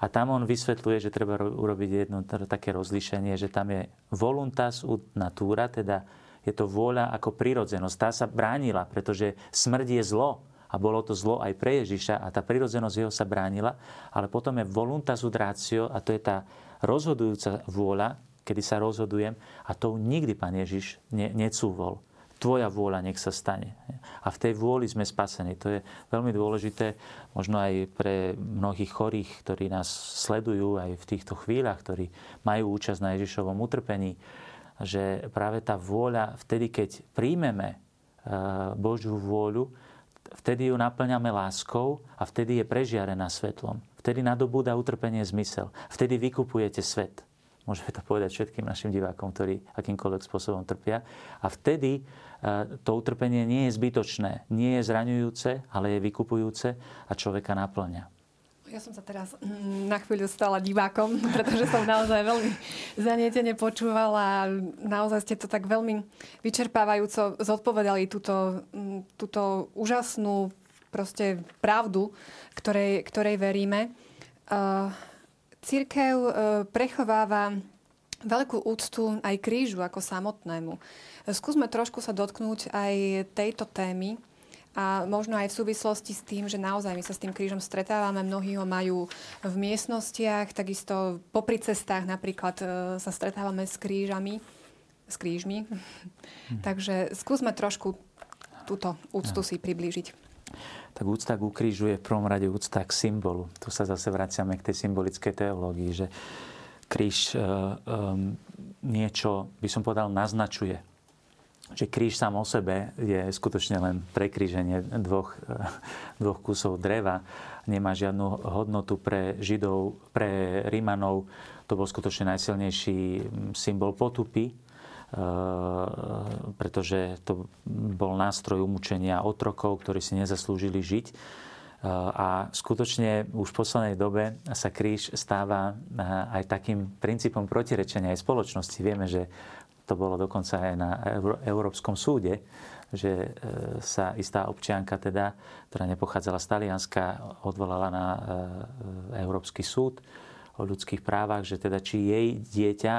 A tam on vysvetľuje, že treba urobiť jedno také rozlíšenie, že tam je voluntas ut natura, teda je to vôľa ako prirodzenosť. Tá sa bránila, pretože smrť je zlo a bolo to zlo aj pre Ježiša a tá prirodzenosť jeho sa bránila, ale potom je voluntas ut ratio a to je tá rozhodujúca vôľa, kedy sa rozhodujem a to nikdy Pán Ježiš ne, necúvol tvoja vôľa nech sa stane. A v tej vôli sme spasení. To je veľmi dôležité, možno aj pre mnohých chorých, ktorí nás sledujú aj v týchto chvíľach, ktorí majú účasť na Ježišovom utrpení, že práve tá vôľa, vtedy, keď príjmeme eh, Božiu vôľu, vtedy ju naplňame láskou a vtedy je prežiarená svetlom. Vtedy nadobúda utrpenie zmysel. Vtedy vykupujete svet. Môžeme to povedať všetkým našim divákom, ktorí akýmkoľvek spôsobom trpia. A vtedy to utrpenie nie je zbytočné, nie je zraňujúce, ale je vykupujúce a človeka naplňa. Ja som sa teraz mm, na chvíľu stala divákom, pretože som naozaj veľmi zanietene počúvala a naozaj ste to tak veľmi vyčerpávajúco zodpovedali túto, mm, túto úžasnú proste pravdu, ktorej, ktorej veríme. Církev e, prechováva veľkú úctu aj krížu ako samotnému. Skúsme trošku sa dotknúť aj tejto témy a možno aj v súvislosti s tým, že naozaj my sa s tým krížom stretávame, mnohí ho majú v miestnostiach, takisto popri cestách napríklad e, sa stretávame s krížami, s krížmi. Hm. Takže skúsme trošku túto úctu si priblížiť. Tak úcta k krížu je v prvom rade úcta k symbolu. Tu sa zase vraciame k tej symbolickej teológii, že kríž um, niečo, by som povedal, naznačuje že kríž sám o sebe je skutočne len prekríženie dvoch, dvoch kusov dreva. Nemá žiadnu hodnotu pre Židov, pre Rímanov. To bol skutočne najsilnejší symbol potupy, pretože to bol nástroj umúčenia otrokov, ktorí si nezaslúžili žiť. E, a skutočne už v poslednej dobe sa kríž stáva e, aj takým princípom protirečenia aj spoločnosti. Vieme, že to bolo dokonca aj na Európskom súde, že e, sa istá občianka, teda, ktorá nepochádzala z Talianska, odvolala na e, Európsky súd o ľudských právach, že teda či jej dieťa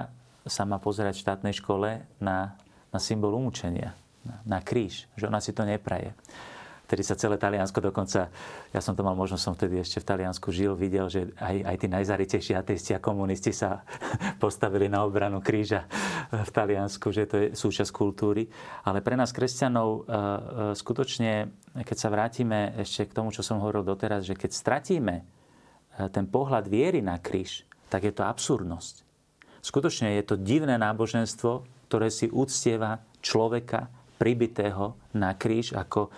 sa má pozerať v štátnej škole na, na symbol umúčenia, na, na kríž, že ona si to nepraje vtedy sa celé Taliansko dokonca, ja som to mal možnosť, som vtedy ešte v Taliansku žil, videl, že aj, aj tí najzaritejší ateisti a komunisti sa postavili na obranu kríža v Taliansku, že to je súčasť kultúry. Ale pre nás kresťanov e, e, skutočne, keď sa vrátime ešte k tomu, čo som hovoril doteraz, že keď stratíme e, ten pohľad viery na kríž, tak je to absurdnosť. Skutočne je to divné náboženstvo, ktoré si uctieva človeka pribitého na kríž ako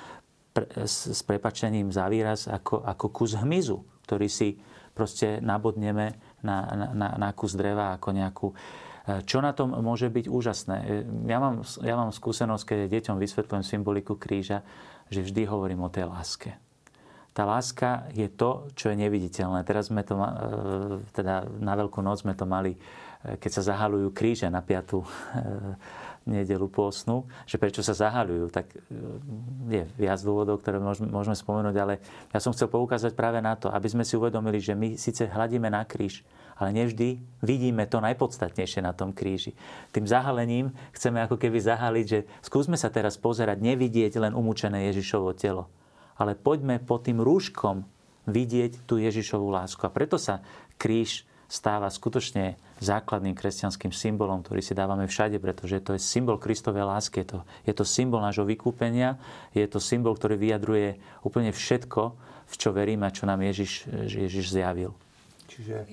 s, s prepačením za výraz ako, ako kus hmyzu, ktorý si proste nabodneme na, na, na kus dreva ako nejakú... E, čo na tom môže byť úžasné? E, ja mám, ja mám skúsenosť, keď deťom vysvetľujem symboliku kríža, že vždy hovorím o tej láske. Tá láska je to, čo je neviditeľné. Teraz sme to, e, teda na Veľkú noc sme to mali, keď sa zahalujú kríže na piatu nedelu pôsnu, že prečo sa zahaľujú, tak e, je viac dôvodov, ktoré môžeme, spomenúť, ale ja som chcel poukázať práve na to, aby sme si uvedomili, že my síce hľadíme na kríž, ale nevždy vidíme to najpodstatnejšie na tom kríži. Tým zahalením chceme ako keby zahaliť, že skúsme sa teraz pozerať, nevidieť len umúčené Ježišovo telo, ale poďme pod tým rúškom vidieť tú Ježišovú lásku. A preto sa kríž stáva skutočne základným kresťanským symbolom, ktorý si dávame všade, pretože to je symbol Kristovej lásky. Je to, je to symbol nášho vykúpenia, je to symbol, ktorý vyjadruje úplne všetko, v čo veríme a čo nám Ježiš, Ježiš zjavil. Čiže,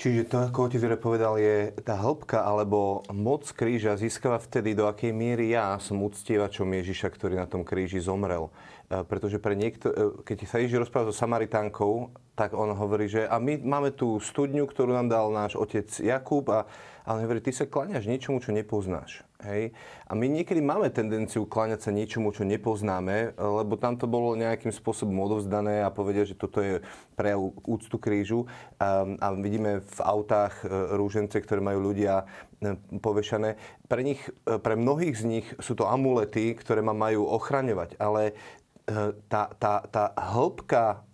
čiže to, ako otec povedal, je tá hĺbka alebo moc kríža získava vtedy, do akej miery ja som uctievačom Ježiša, ktorý na tom kríži zomrel. E, pretože pre niekto, e, keď sa Ježiš rozpráva so Samaritánkou, tak on hovorí, že a my máme tú studňu, ktorú nám dal náš otec Jakub a, a on hovorí, ty sa kláňaš niečomu, čo nepoznáš. Hej? A my niekedy máme tendenciu kláňať sa niečomu, čo nepoznáme, lebo tam to bolo nejakým spôsobom odovzdané a povedia, že toto je prejav úctu krížu. A, a vidíme v autách e, rúžence, ktoré majú ľudia povešané. Pre, nich, pre mnohých z nich sú to amulety, ktoré ma majú ochraňovať, ale tá, tá, tá hĺbka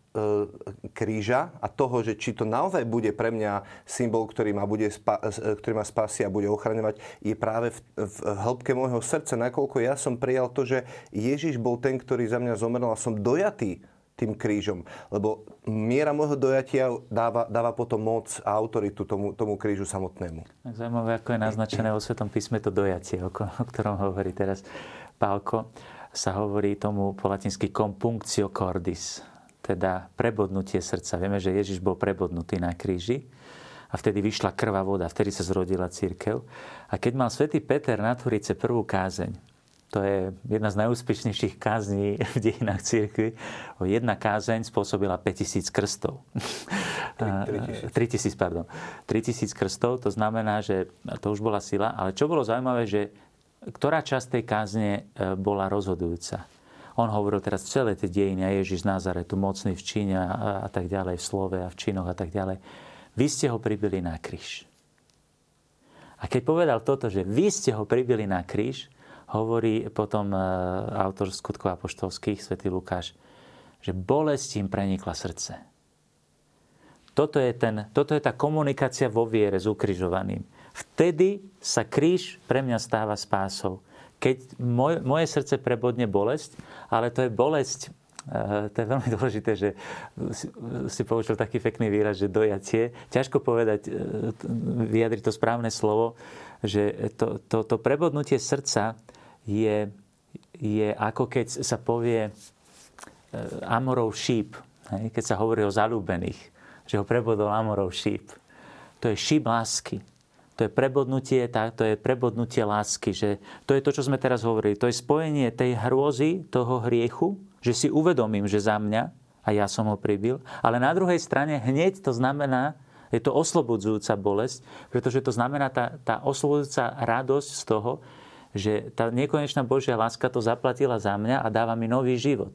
kríža a toho, že či to naozaj bude pre mňa symbol, ktorý ma, bude spa, ktorý ma spasí a bude ochraňovať, je práve v, v hĺbke môjho srdca, nakoľko ja som prijal to, že Ježiš bol ten, ktorý za mňa zomrel a som dojatý tým krížom. Lebo miera môjho dojatia dáva, dáva potom moc a autoritu tomu, tomu krížu samotnému. Zaujímavé, ako je naznačené vo Svetom písme to dojatie, o ktorom hovorí teraz Pálko. Sa hovorí tomu po latinsky compunctio cordis, teda prebodnutie srdca. Vieme, že Ježiš bol prebodnutý na kríži a vtedy vyšla krvá voda, vtedy sa zrodila církev. A keď mal svätý Peter na Turice prvú kázeň, to je jedna z najúspešnejších kázní v dejinách církvy. Jedna kázeň spôsobila 5000 krstov. 3000. 3000, pardon. 3000 krstov, to znamená, že to už bola sila. Ale čo bolo zaujímavé, že ktorá časť tej kázne e, bola rozhodujúca. On hovoril teraz celé tie dejiny a Ježiš z Nazaretu, mocný v Číne a, a tak ďalej, v slove a v činoch a tak ďalej. Vy ste ho pribili na kríž. A keď povedal toto, že vy ste ho pribili na kríž, hovorí potom e, autor skutkov apoštolských, svätý Lukáš, že bolesť im prenikla srdce. Toto je, ten, toto je tá komunikácia vo viere s ukrižovaným. Vtedy sa kríž pre mňa stáva spásou. Keď moj, moje srdce prebodne bolesť, ale to je bolesť, e, to je veľmi dôležité, že si, poučil taký pekný výraz, že dojacie. Ťažko povedať, e, vyjadriť to správne slovo, že to, to, to prebodnutie srdca je, je ako keď sa povie e, Amorov šíp, keď sa hovorí o zalúbených, že ho prebodol Amorov šíp. To je šíp lásky. To je prebodnutie, to je prebodnutie lásky. Že to je to, čo sme teraz hovorili. To je spojenie tej hrôzy, toho hriechu, že si uvedomím, že za mňa a ja som ho pribil. Ale na druhej strane hneď to znamená, je to oslobodzujúca bolesť, pretože to znamená tá, tá oslobodzujúca radosť z toho, že tá nekonečná Božia láska to zaplatila za mňa a dáva mi nový život.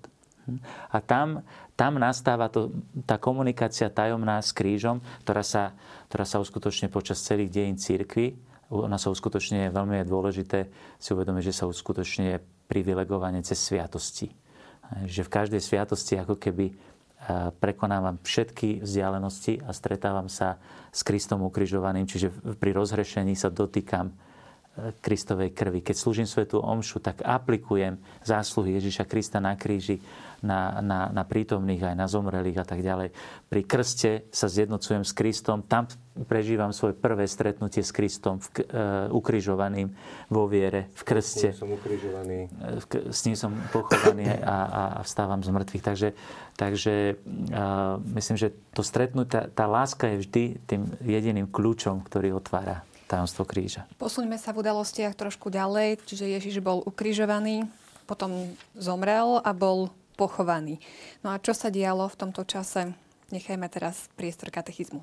A tam, tam nastáva to, tá komunikácia tajomná s krížom, ktorá sa, ktorá sa uskutočne počas celých dejín církvy. Ona sa uskutočne, veľmi dôležité si uvedomiť, že sa uskutočne privilegovanie cez sviatosti. Že v každej sviatosti ako keby prekonávam všetky vzdialenosti a stretávam sa s Kristom ukrižovaným, čiže pri rozhrešení sa dotýkam Kristovej krvi. Keď slúžim svetú omšu, tak aplikujem zásluhy Ježiša Krista na kríži na, na, na prítomných, aj na zomrelých a tak ďalej. Pri krste sa zjednocujem s Kristom, tam prežívam svoje prvé stretnutie s Kristom, v, uh, ukrižovaným vo viere, v krste. S ním som ukrižovaný. V, s ním som pochovaný a, a, a vstávam z mŕtvych. Takže, takže uh, myslím, že to stretnutie, tá, tá láska je vždy tým jediným kľúčom, ktorý otvára tajomstvo kríža. Posuňme sa v udalostiach trošku ďalej, čiže Ježiš bol ukrižovaný, potom zomrel a bol pochovaný. No a čo sa dialo v tomto čase? Nechajme teraz priestor katechizmu.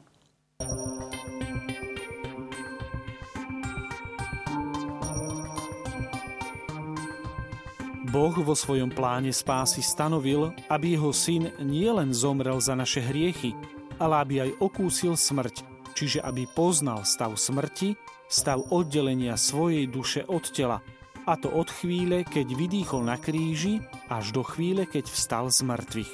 Boh vo svojom pláne spásy stanovil, aby jeho syn nielen zomrel za naše hriechy, ale aby aj okúsil smrť čiže aby poznal stav smrti, stav oddelenia svojej duše od tela, a to od chvíle, keď vydýchol na kríži, až do chvíle, keď vstal z mŕtvych.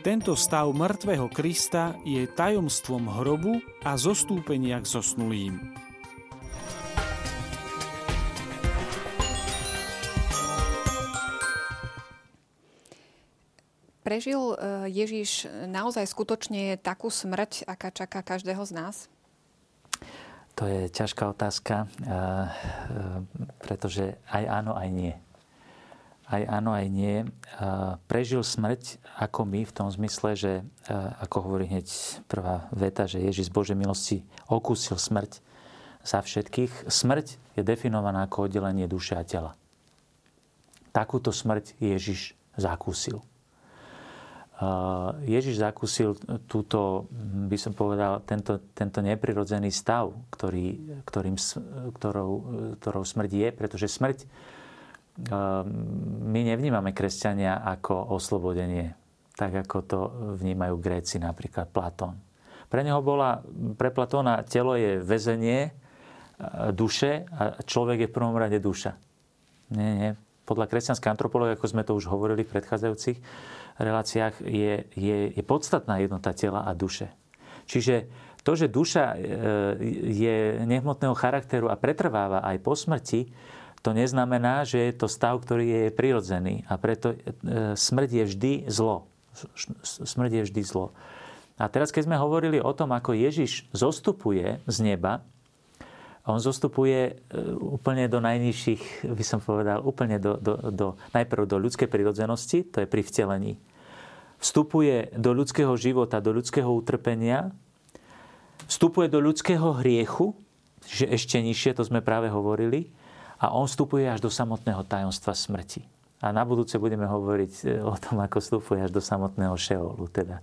Tento stav mŕtvého Krista je tajomstvom hrobu a zostúpenia k zosnulým. Prežil e, Ježiš naozaj skutočne takú smrť, aká čaká každého z nás? To je ťažká otázka, e, e, pretože aj áno, aj nie. Aj áno, aj nie. Prežil smrť ako my v tom zmysle, že ako hovorí hneď prvá veta, že Ježiš z Božej milosti okúsil smrť za všetkých. Smrť je definovaná ako oddelenie duše a tela. Takúto smrť Ježiš zakúsil. Ježiš zakúsil túto, by som povedal, tento, tento neprirodzený stav, ktorý, ktorým, ktorou, ktorou smrť je, pretože smrť my nevnímame kresťania ako oslobodenie, tak ako to vnímajú Gréci, napríklad Platón. Pre neho bola, pre Platóna telo je väzenie duše a človek je v prvom rade duša. Nie, nie. Podľa kresťanskej antropológie, ako sme to už hovorili v predchádzajúcich reláciách je, je, je podstatná jednota tela a duše. Čiže to, že duša e, je nehmotného charakteru a pretrváva aj po smrti, to neznamená, že je to stav, ktorý je prirodzený. A preto e, smrť je vždy zlo. Smrť je vždy zlo. A teraz, keď sme hovorili o tom, ako Ježiš zostupuje z neba, on zostupuje e, úplne do najnižších, by som povedal, úplne do, do, do, najprv do ľudskej prirodzenosti, to je pri vtelení. Vstupuje do ľudského života, do ľudského utrpenia, vstupuje do ľudského hriechu, že ešte nižšie, to sme práve hovorili, a on vstupuje až do samotného tajomstva smrti. A na budúce budeme hovoriť e, o tom, ako vstupuje až do samotného šeolu, teda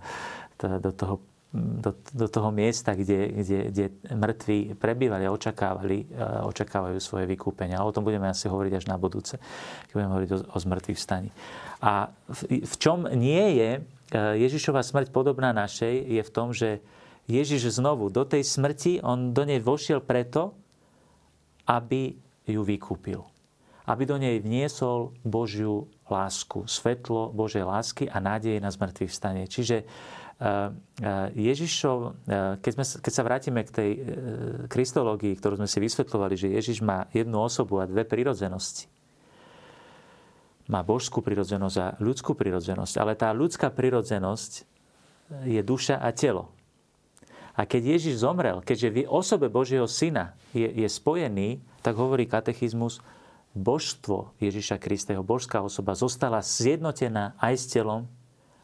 do toho, do, do toho miesta, kde, kde, kde mŕtvi prebývali a očakávali, e, očakávajú svoje vykúpenia. A o tom budeme asi hovoriť až na budúce, keď budeme hovoriť o, o zmrtvých vstaní. A v, v čom nie je e, Ježišova smrť podobná našej, je v tom, že Ježiš znovu do tej smrti, on do nej vošiel preto, aby ju vykúpil. Aby do nej vniesol Božiu lásku, svetlo Božej lásky a nádej na zmrtvých vstanie. Čiže Ježišov, eh, keď, sme, keď sa vrátime k tej kristológii, ktorú sme si vysvetľovali, že Ježiš má jednu osobu a dve prirodzenosti. Má božskú prirodzenosť a ľudskú prirodzenosť. Ale tá ľudská prirodzenosť je duša a telo. A keď Ježiš zomrel, keďže v osobe Božieho syna je, je spojený, tak hovorí katechizmus, božstvo Ježiša Krista, jeho božská osoba, zostala zjednotená aj s telom,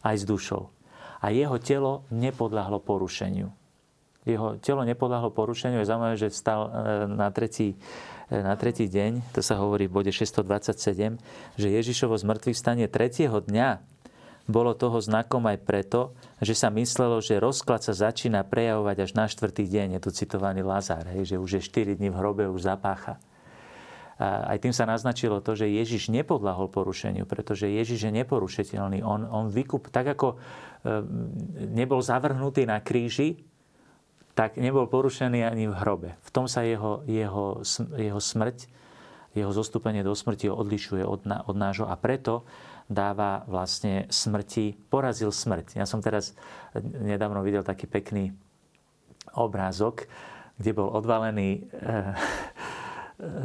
aj s dušou. A jeho telo nepodľahlo porušeniu. Jeho telo nepodľahlo porušeniu. Je zaujímavé, že vstal e, na tretí, e, na tretí deň, to sa hovorí v bode 627, že Ježišovo zmrtvých stanie tretieho dňa bolo toho znakom aj preto, že sa myslelo, že rozklad sa začína prejavovať až na štvrtý deň. Je tu citovaný Lazár, hej, že už je 4 dní v hrobe, už zapácha. Aj tým sa naznačilo to, že Ježiš nepodlahol porušeniu, pretože Ježiš je neporušiteľný. On, on vykup, tak ako e, nebol zavrhnutý na kríži, tak nebol porušený ani v hrobe. V tom sa jeho, jeho, jeho smrť, jeho zostúpenie do smrti odlišuje od, od nášho a preto dáva vlastne smrti, porazil smrť. Ja som teraz nedávno videl taký pekný obrázok, kde bol odvalený eh,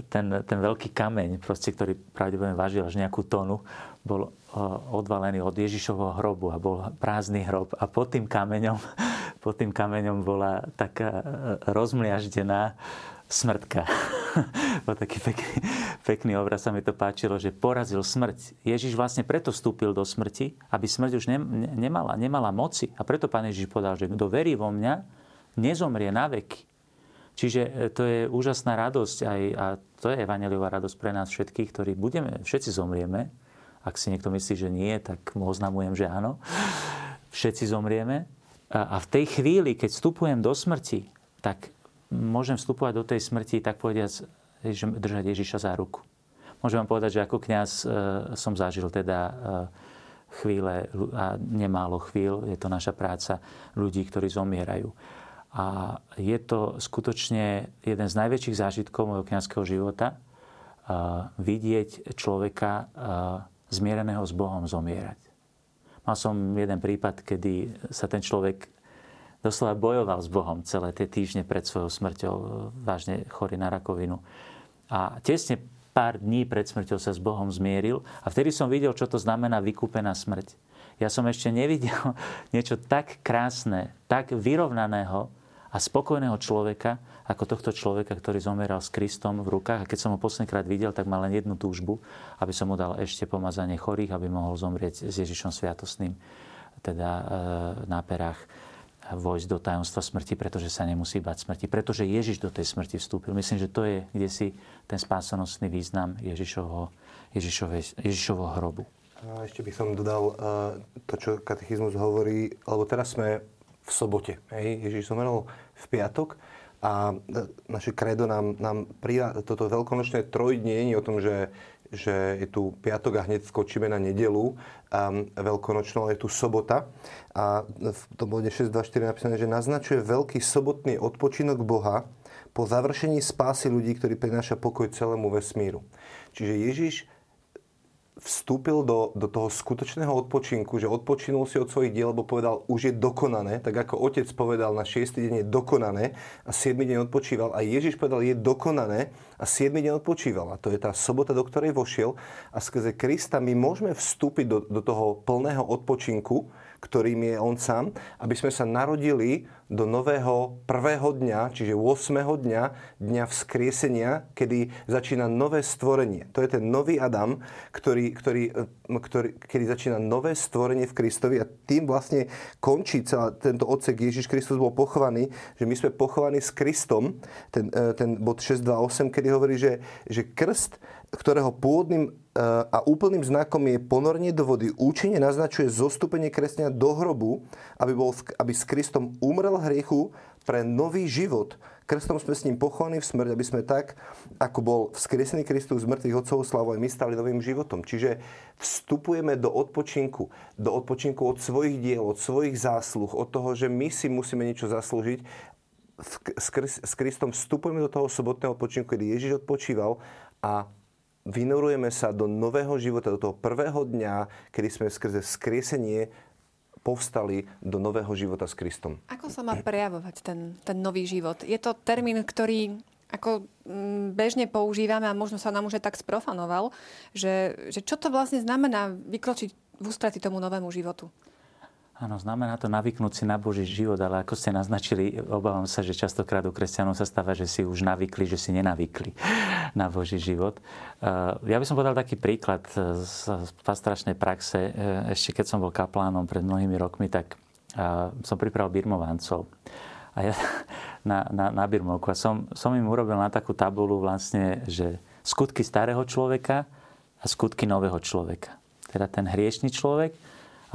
ten, ten veľký kameň, proste, ktorý pravdepodobne vážil až nejakú tonu, bol eh, odvalený od Ježišovho hrobu a bol prázdny hrob. A pod tým kameňom, pod tým kameňom bola taká eh, rozmliaždená smrtka. Bol taký pekný, pekný obraz, sa mi to páčilo, že porazil smrť. Ježiš vlastne preto vstúpil do smrti, aby smrť už ne, nemala, nemala moci. A preto pán Ježiš povedal, že kto verí vo mňa, nezomrie na veky. Čiže e, to je úžasná radosť aj, a to je evaneliová radosť pre nás všetkých, ktorí budeme, všetci zomrieme. Ak si niekto myslí, že nie, tak mu oznamujem, že áno. Všetci zomrieme. A, a v tej chvíli, keď vstupujem do smrti, tak môžem vstupovať do tej smrti, tak povediac, držať Ježiša za ruku. Môžem vám povedať, že ako kňaz e, som zažil teda e, chvíle a nemálo chvíľ, je to naša práca ľudí, ktorí zomierajú. A je to skutočne jeden z najväčších zážitkov mojho kňazského života, vidieť človeka zmiereného s Bohom zomierať. Mal som jeden prípad, kedy sa ten človek doslova bojoval s Bohom celé tie týždne pred svojou smrťou, vážne chorý na rakovinu. A tesne pár dní pred smrťou sa s Bohom zmieril a vtedy som videl, čo to znamená vykúpená smrť. Ja som ešte nevidel niečo tak krásne, tak vyrovnaného a spokojného človeka, ako tohto človeka, ktorý zomeral s Kristom v rukách. A keď som ho poslednýkrát videl, tak mal len jednu túžbu, aby som mu dal ešte pomazanie chorých, aby mohol zomrieť s Ježišom Sviatosným, teda e, na perách vojsť do tajomstva smrti, pretože sa nemusí bať smrti. Pretože Ježiš do tej smrti vstúpil. Myslím, že to je kde si ten spásonosný význam Ježišovho, Ježišovho hrobu. Ešte by som dodal to, čo katechizmus hovorí, lebo teraz sme v sobote. Hej? Ježiš zomrel v piatok a naše kredo nám, nám prijá toto veľkonočné trojdnie o tom, že že je tu piatok a hneď skočíme na nedelu um, veľkonočnú, ale je tu sobota. A v tom bode 6.2.4 je napísané, že naznačuje veľký sobotný odpočinok Boha po završení spásy ľudí, ktorý prináša pokoj celému vesmíru. Čiže Ježiš vstúpil do, do toho skutočného odpočinku, že odpočinul si od svojich diel, lebo povedal, už je dokonané, tak ako otec povedal, na 6. deň je dokonané a 7. deň odpočíval. A Ježiš povedal, je dokonané a 7. deň odpočíval. A to je tá sobota, do ktorej vošiel. A skrze Krista my môžeme vstúpiť do, do toho plného odpočinku, ktorým je on sám, aby sme sa narodili do nového prvého dňa, čiže 8. dňa, dňa vzkriesenia, kedy začína nové stvorenie. To je ten nový Adam, ktorý, ktorý, ktorý, kedy začína nové stvorenie v Kristovi a tým vlastne končí celá tento odsek Ježiš Kristus bol pochovaný, že my sme pochovaní s Kristom, ten, e, ten bod 6.2.8, kedy hovorí, že, že krst, ktorého pôvodným a úplným znakom je ponorenie do vody, účinne naznačuje zostúpenie kresťania do hrobu, aby, bol, aby s Kristom umrel hriechu pre nový život. Krstom sme s ním pochovaní v smrť, aby sme tak, ako bol vzkriesený Kristus z mŕtvych otcov slavu, aj my stali novým životom. Čiže vstupujeme do odpočinku. Do odpočinku od svojich diel, od svojich zásluh, od toho, že my si musíme niečo zaslúžiť s Kristom vstupujeme do toho sobotného odpočinku, kedy Ježiš odpočíval a vynorujeme sa do nového života, do toho prvého dňa, kedy sme skrze skriesenie povstali do nového života s Kristom. Ako sa má prejavovať ten, ten nový život? Je to termín, ktorý ako mm, bežne používame a možno sa nám už aj tak sprofanoval, že, že čo to vlastne znamená vykročiť v ústrety tomu novému životu? Áno, znamená to navyknúť si na Boží život, ale ako ste naznačili, obávam sa, že častokrát u kresťanov sa stáva, že si už navykli, že si nenavykli na Boží život. Eh, ja by som podal taký príklad z pastoračnej praxe. Eh, ešte keď som bol kaplánom pred mnohými rokmi, tak eh, som pripravil birmovancov. A ja na, na, na birmovku. A som, som im urobil na takú tabulu vlastne, že skutky starého človeka a skutky nového človeka. Teda ten hriešný človek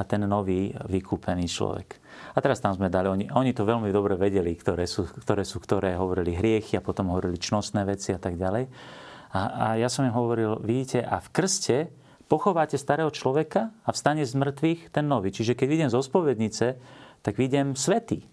a ten nový vykúpený človek. A teraz tam sme dali, oni, oni to veľmi dobre vedeli, ktoré sú, ktoré sú, ktoré hovorili hriechy a potom hovorili čnostné veci a tak ďalej. A, a ja som im hovoril, vidíte, a v krste pochováte starého človeka a vstane z mŕtvych ten nový. Čiže keď vidím zo spovednice, tak vidím svetý.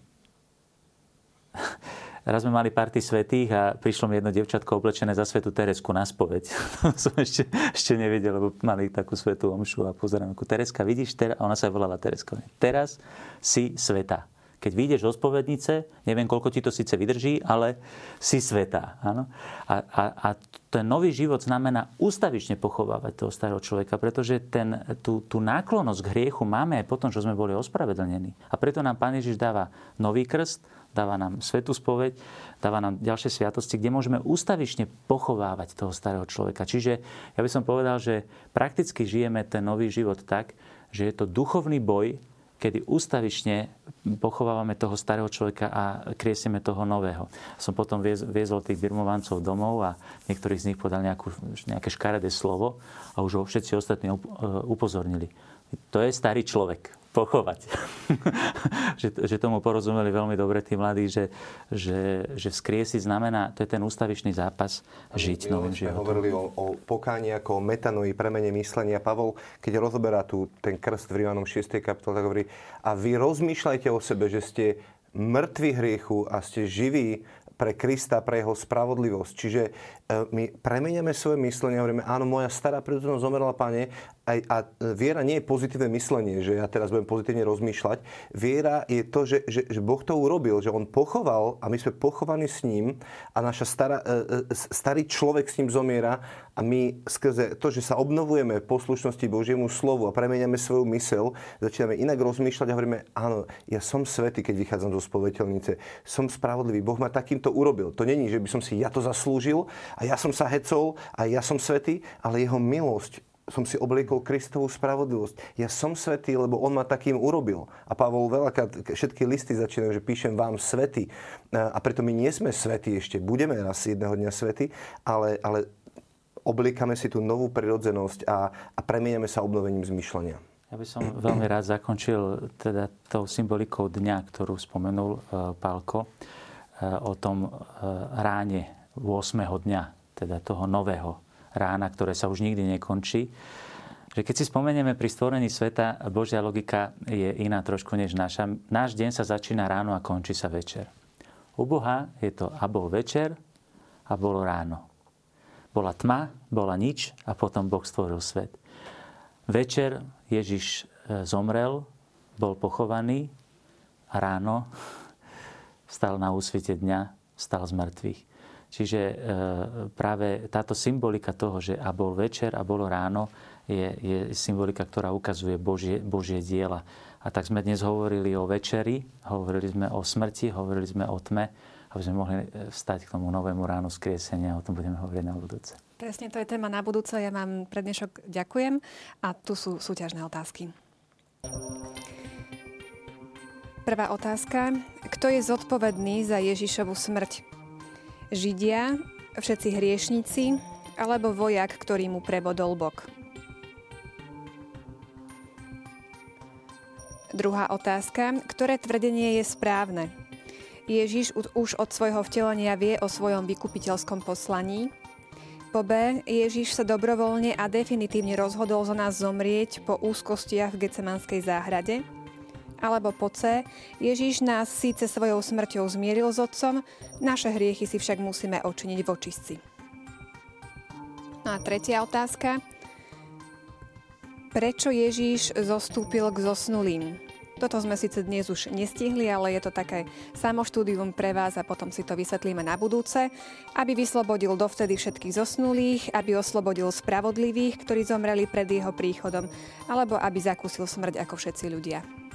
Raz sme mali party svetých a prišlo mi jedno devčatko oblečené za svetu Teresku na spoveď. som ešte, ešte nevedel, lebo mali takú svetú omšu a pozerám, ako Tereska, vidíš, ter-? ona sa volala Tereska. Teraz si sveta. Keď vyjdeš zo spovednice, neviem, koľko ti to síce vydrží, ale si sveta. Áno? A, a, a ten nový život znamená ustavične pochovávať toho starého človeka, pretože ten, tú, tú náklonnosť k hriechu máme aj potom, čo sme boli ospravedlnení. A preto nám Pán Ježiš dáva nový krst, dáva nám svetú spoveď, dáva nám ďalšie sviatosti, kde môžeme ústavične pochovávať toho starého človeka. Čiže ja by som povedal, že prakticky žijeme ten nový život tak, že je to duchovný boj, kedy ústavične pochovávame toho starého človeka a kriesieme toho nového. Som potom viezol tých birmovancov domov a niektorí z nich podal nejakú, nejaké škaredé slovo a už ho všetci ostatní upozornili. To je starý človek pochovať. že, že tomu porozumeli veľmi dobre tí mladí, že, že, že vzkriesiť znamená, to je ten ústavičný zápas, žiť novým životom. hovorili o, o pokáni ako o metanoji, premene myslenia. Pavol, keď rozoberá tu ten krst v Rímanom 6. kapitole, tak hovorí, a vy rozmýšľajte o sebe, že ste mŕtvi hriechu a ste živí pre Krista, pre jeho spravodlivosť. Čiže e, my premeniame svoje myslenie a hovoríme, áno, moja stará prírodzenosť zomrela, pane, aj, a viera nie je pozitívne myslenie, že ja teraz budem pozitívne rozmýšľať. Viera je to, že, že, že Boh to urobil, že On pochoval a my sme pochovaní s ním a naša stará, e, e, starý človek s ním zomiera a my skrze to, že sa obnovujeme v poslušnosti Božiemu slovu a premeniame svoju mysel, začíname inak rozmýšľať a hovoríme, áno, ja som svetý, keď vychádzam zo spoveteľnice, som spravodlivý, Boh ma takýmto urobil. To není, že by som si ja to zaslúžil a ja som sa hecol a ja som svetý, ale jeho milosť som si obliekol Kristovú spravodlivosť. Ja som svetý, lebo on ma takým urobil. A Pavol veľakrát všetky listy začínajú, že píšem vám svety. A preto my nie sme svetí ešte. Budeme raz jedného dňa svety, ale, ale obliekame si tú novú prirodzenosť a, a premieniame sa obnovením zmyšľania. Ja by som veľmi rád zakončil teda tou symbolikou dňa, ktorú spomenul uh, Pálko, uh, o tom uh, ráne 8. dňa, teda toho nového rána, ktoré sa už nikdy nekončí. Že keď si spomenieme pri stvorení sveta, Božia logika je iná trošku než naša. Náš deň sa začína ráno a končí sa večer. U Boha je to a bol večer a bolo ráno. Bola tma, bola nič a potom Boh stvoril svet. Večer Ježiš e, zomrel, bol pochovaný a ráno stal na úsvite dňa, stal z mŕtvych. Čiže e, práve táto symbolika toho, že a bol večer a bolo ráno, je, je symbolika, ktorá ukazuje Božie, Božie diela. A tak sme dnes hovorili o večeri, hovorili sme o smrti, hovorili sme o tme, aby sme mohli e, vstať k tomu novému ránu skriesenia. O tom budeme hovoriť na budúce. Presne, to je téma na budúce. Ja vám pre dnešok ďakujem. A tu sú súťažné otázky. Prvá otázka. Kto je zodpovedný za Ježišovu smrť? Židia, všetci hriešnici alebo vojak, ktorý mu prebodol bok? Druhá otázka. Ktoré tvrdenie je správne? Ježiš už od svojho vtelenia vie o svojom vykupiteľskom poslaní. Po B. Ježiš sa dobrovoľne a definitívne rozhodol za nás zomrieť po úzkostiach v Gecemanskej záhrade. Alebo po C. Ježiš nás síce svojou smrťou zmieril s Otcom, naše hriechy si však musíme očiniť v očistci. No a tretia otázka. Prečo Ježíš zostúpil k zosnulým? Toto sme síce dnes už nestihli, ale je to také samoštúdium pre vás a potom si to vysvetlíme na budúce, aby vyslobodil dovtedy všetkých zosnulých, aby oslobodil spravodlivých, ktorí zomreli pred jeho príchodom, alebo aby zakúsil smrť ako všetci ľudia.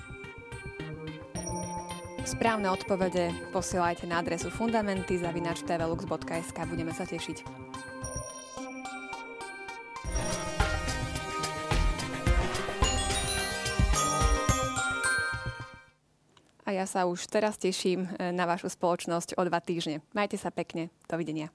Správne odpovede posielajte na adresu fundamenty.tvlux.sk. Budeme sa tešiť. a ja sa už teraz teším e, na vašu spoločnosť o dva týždne. Majte sa pekne. Dovidenia.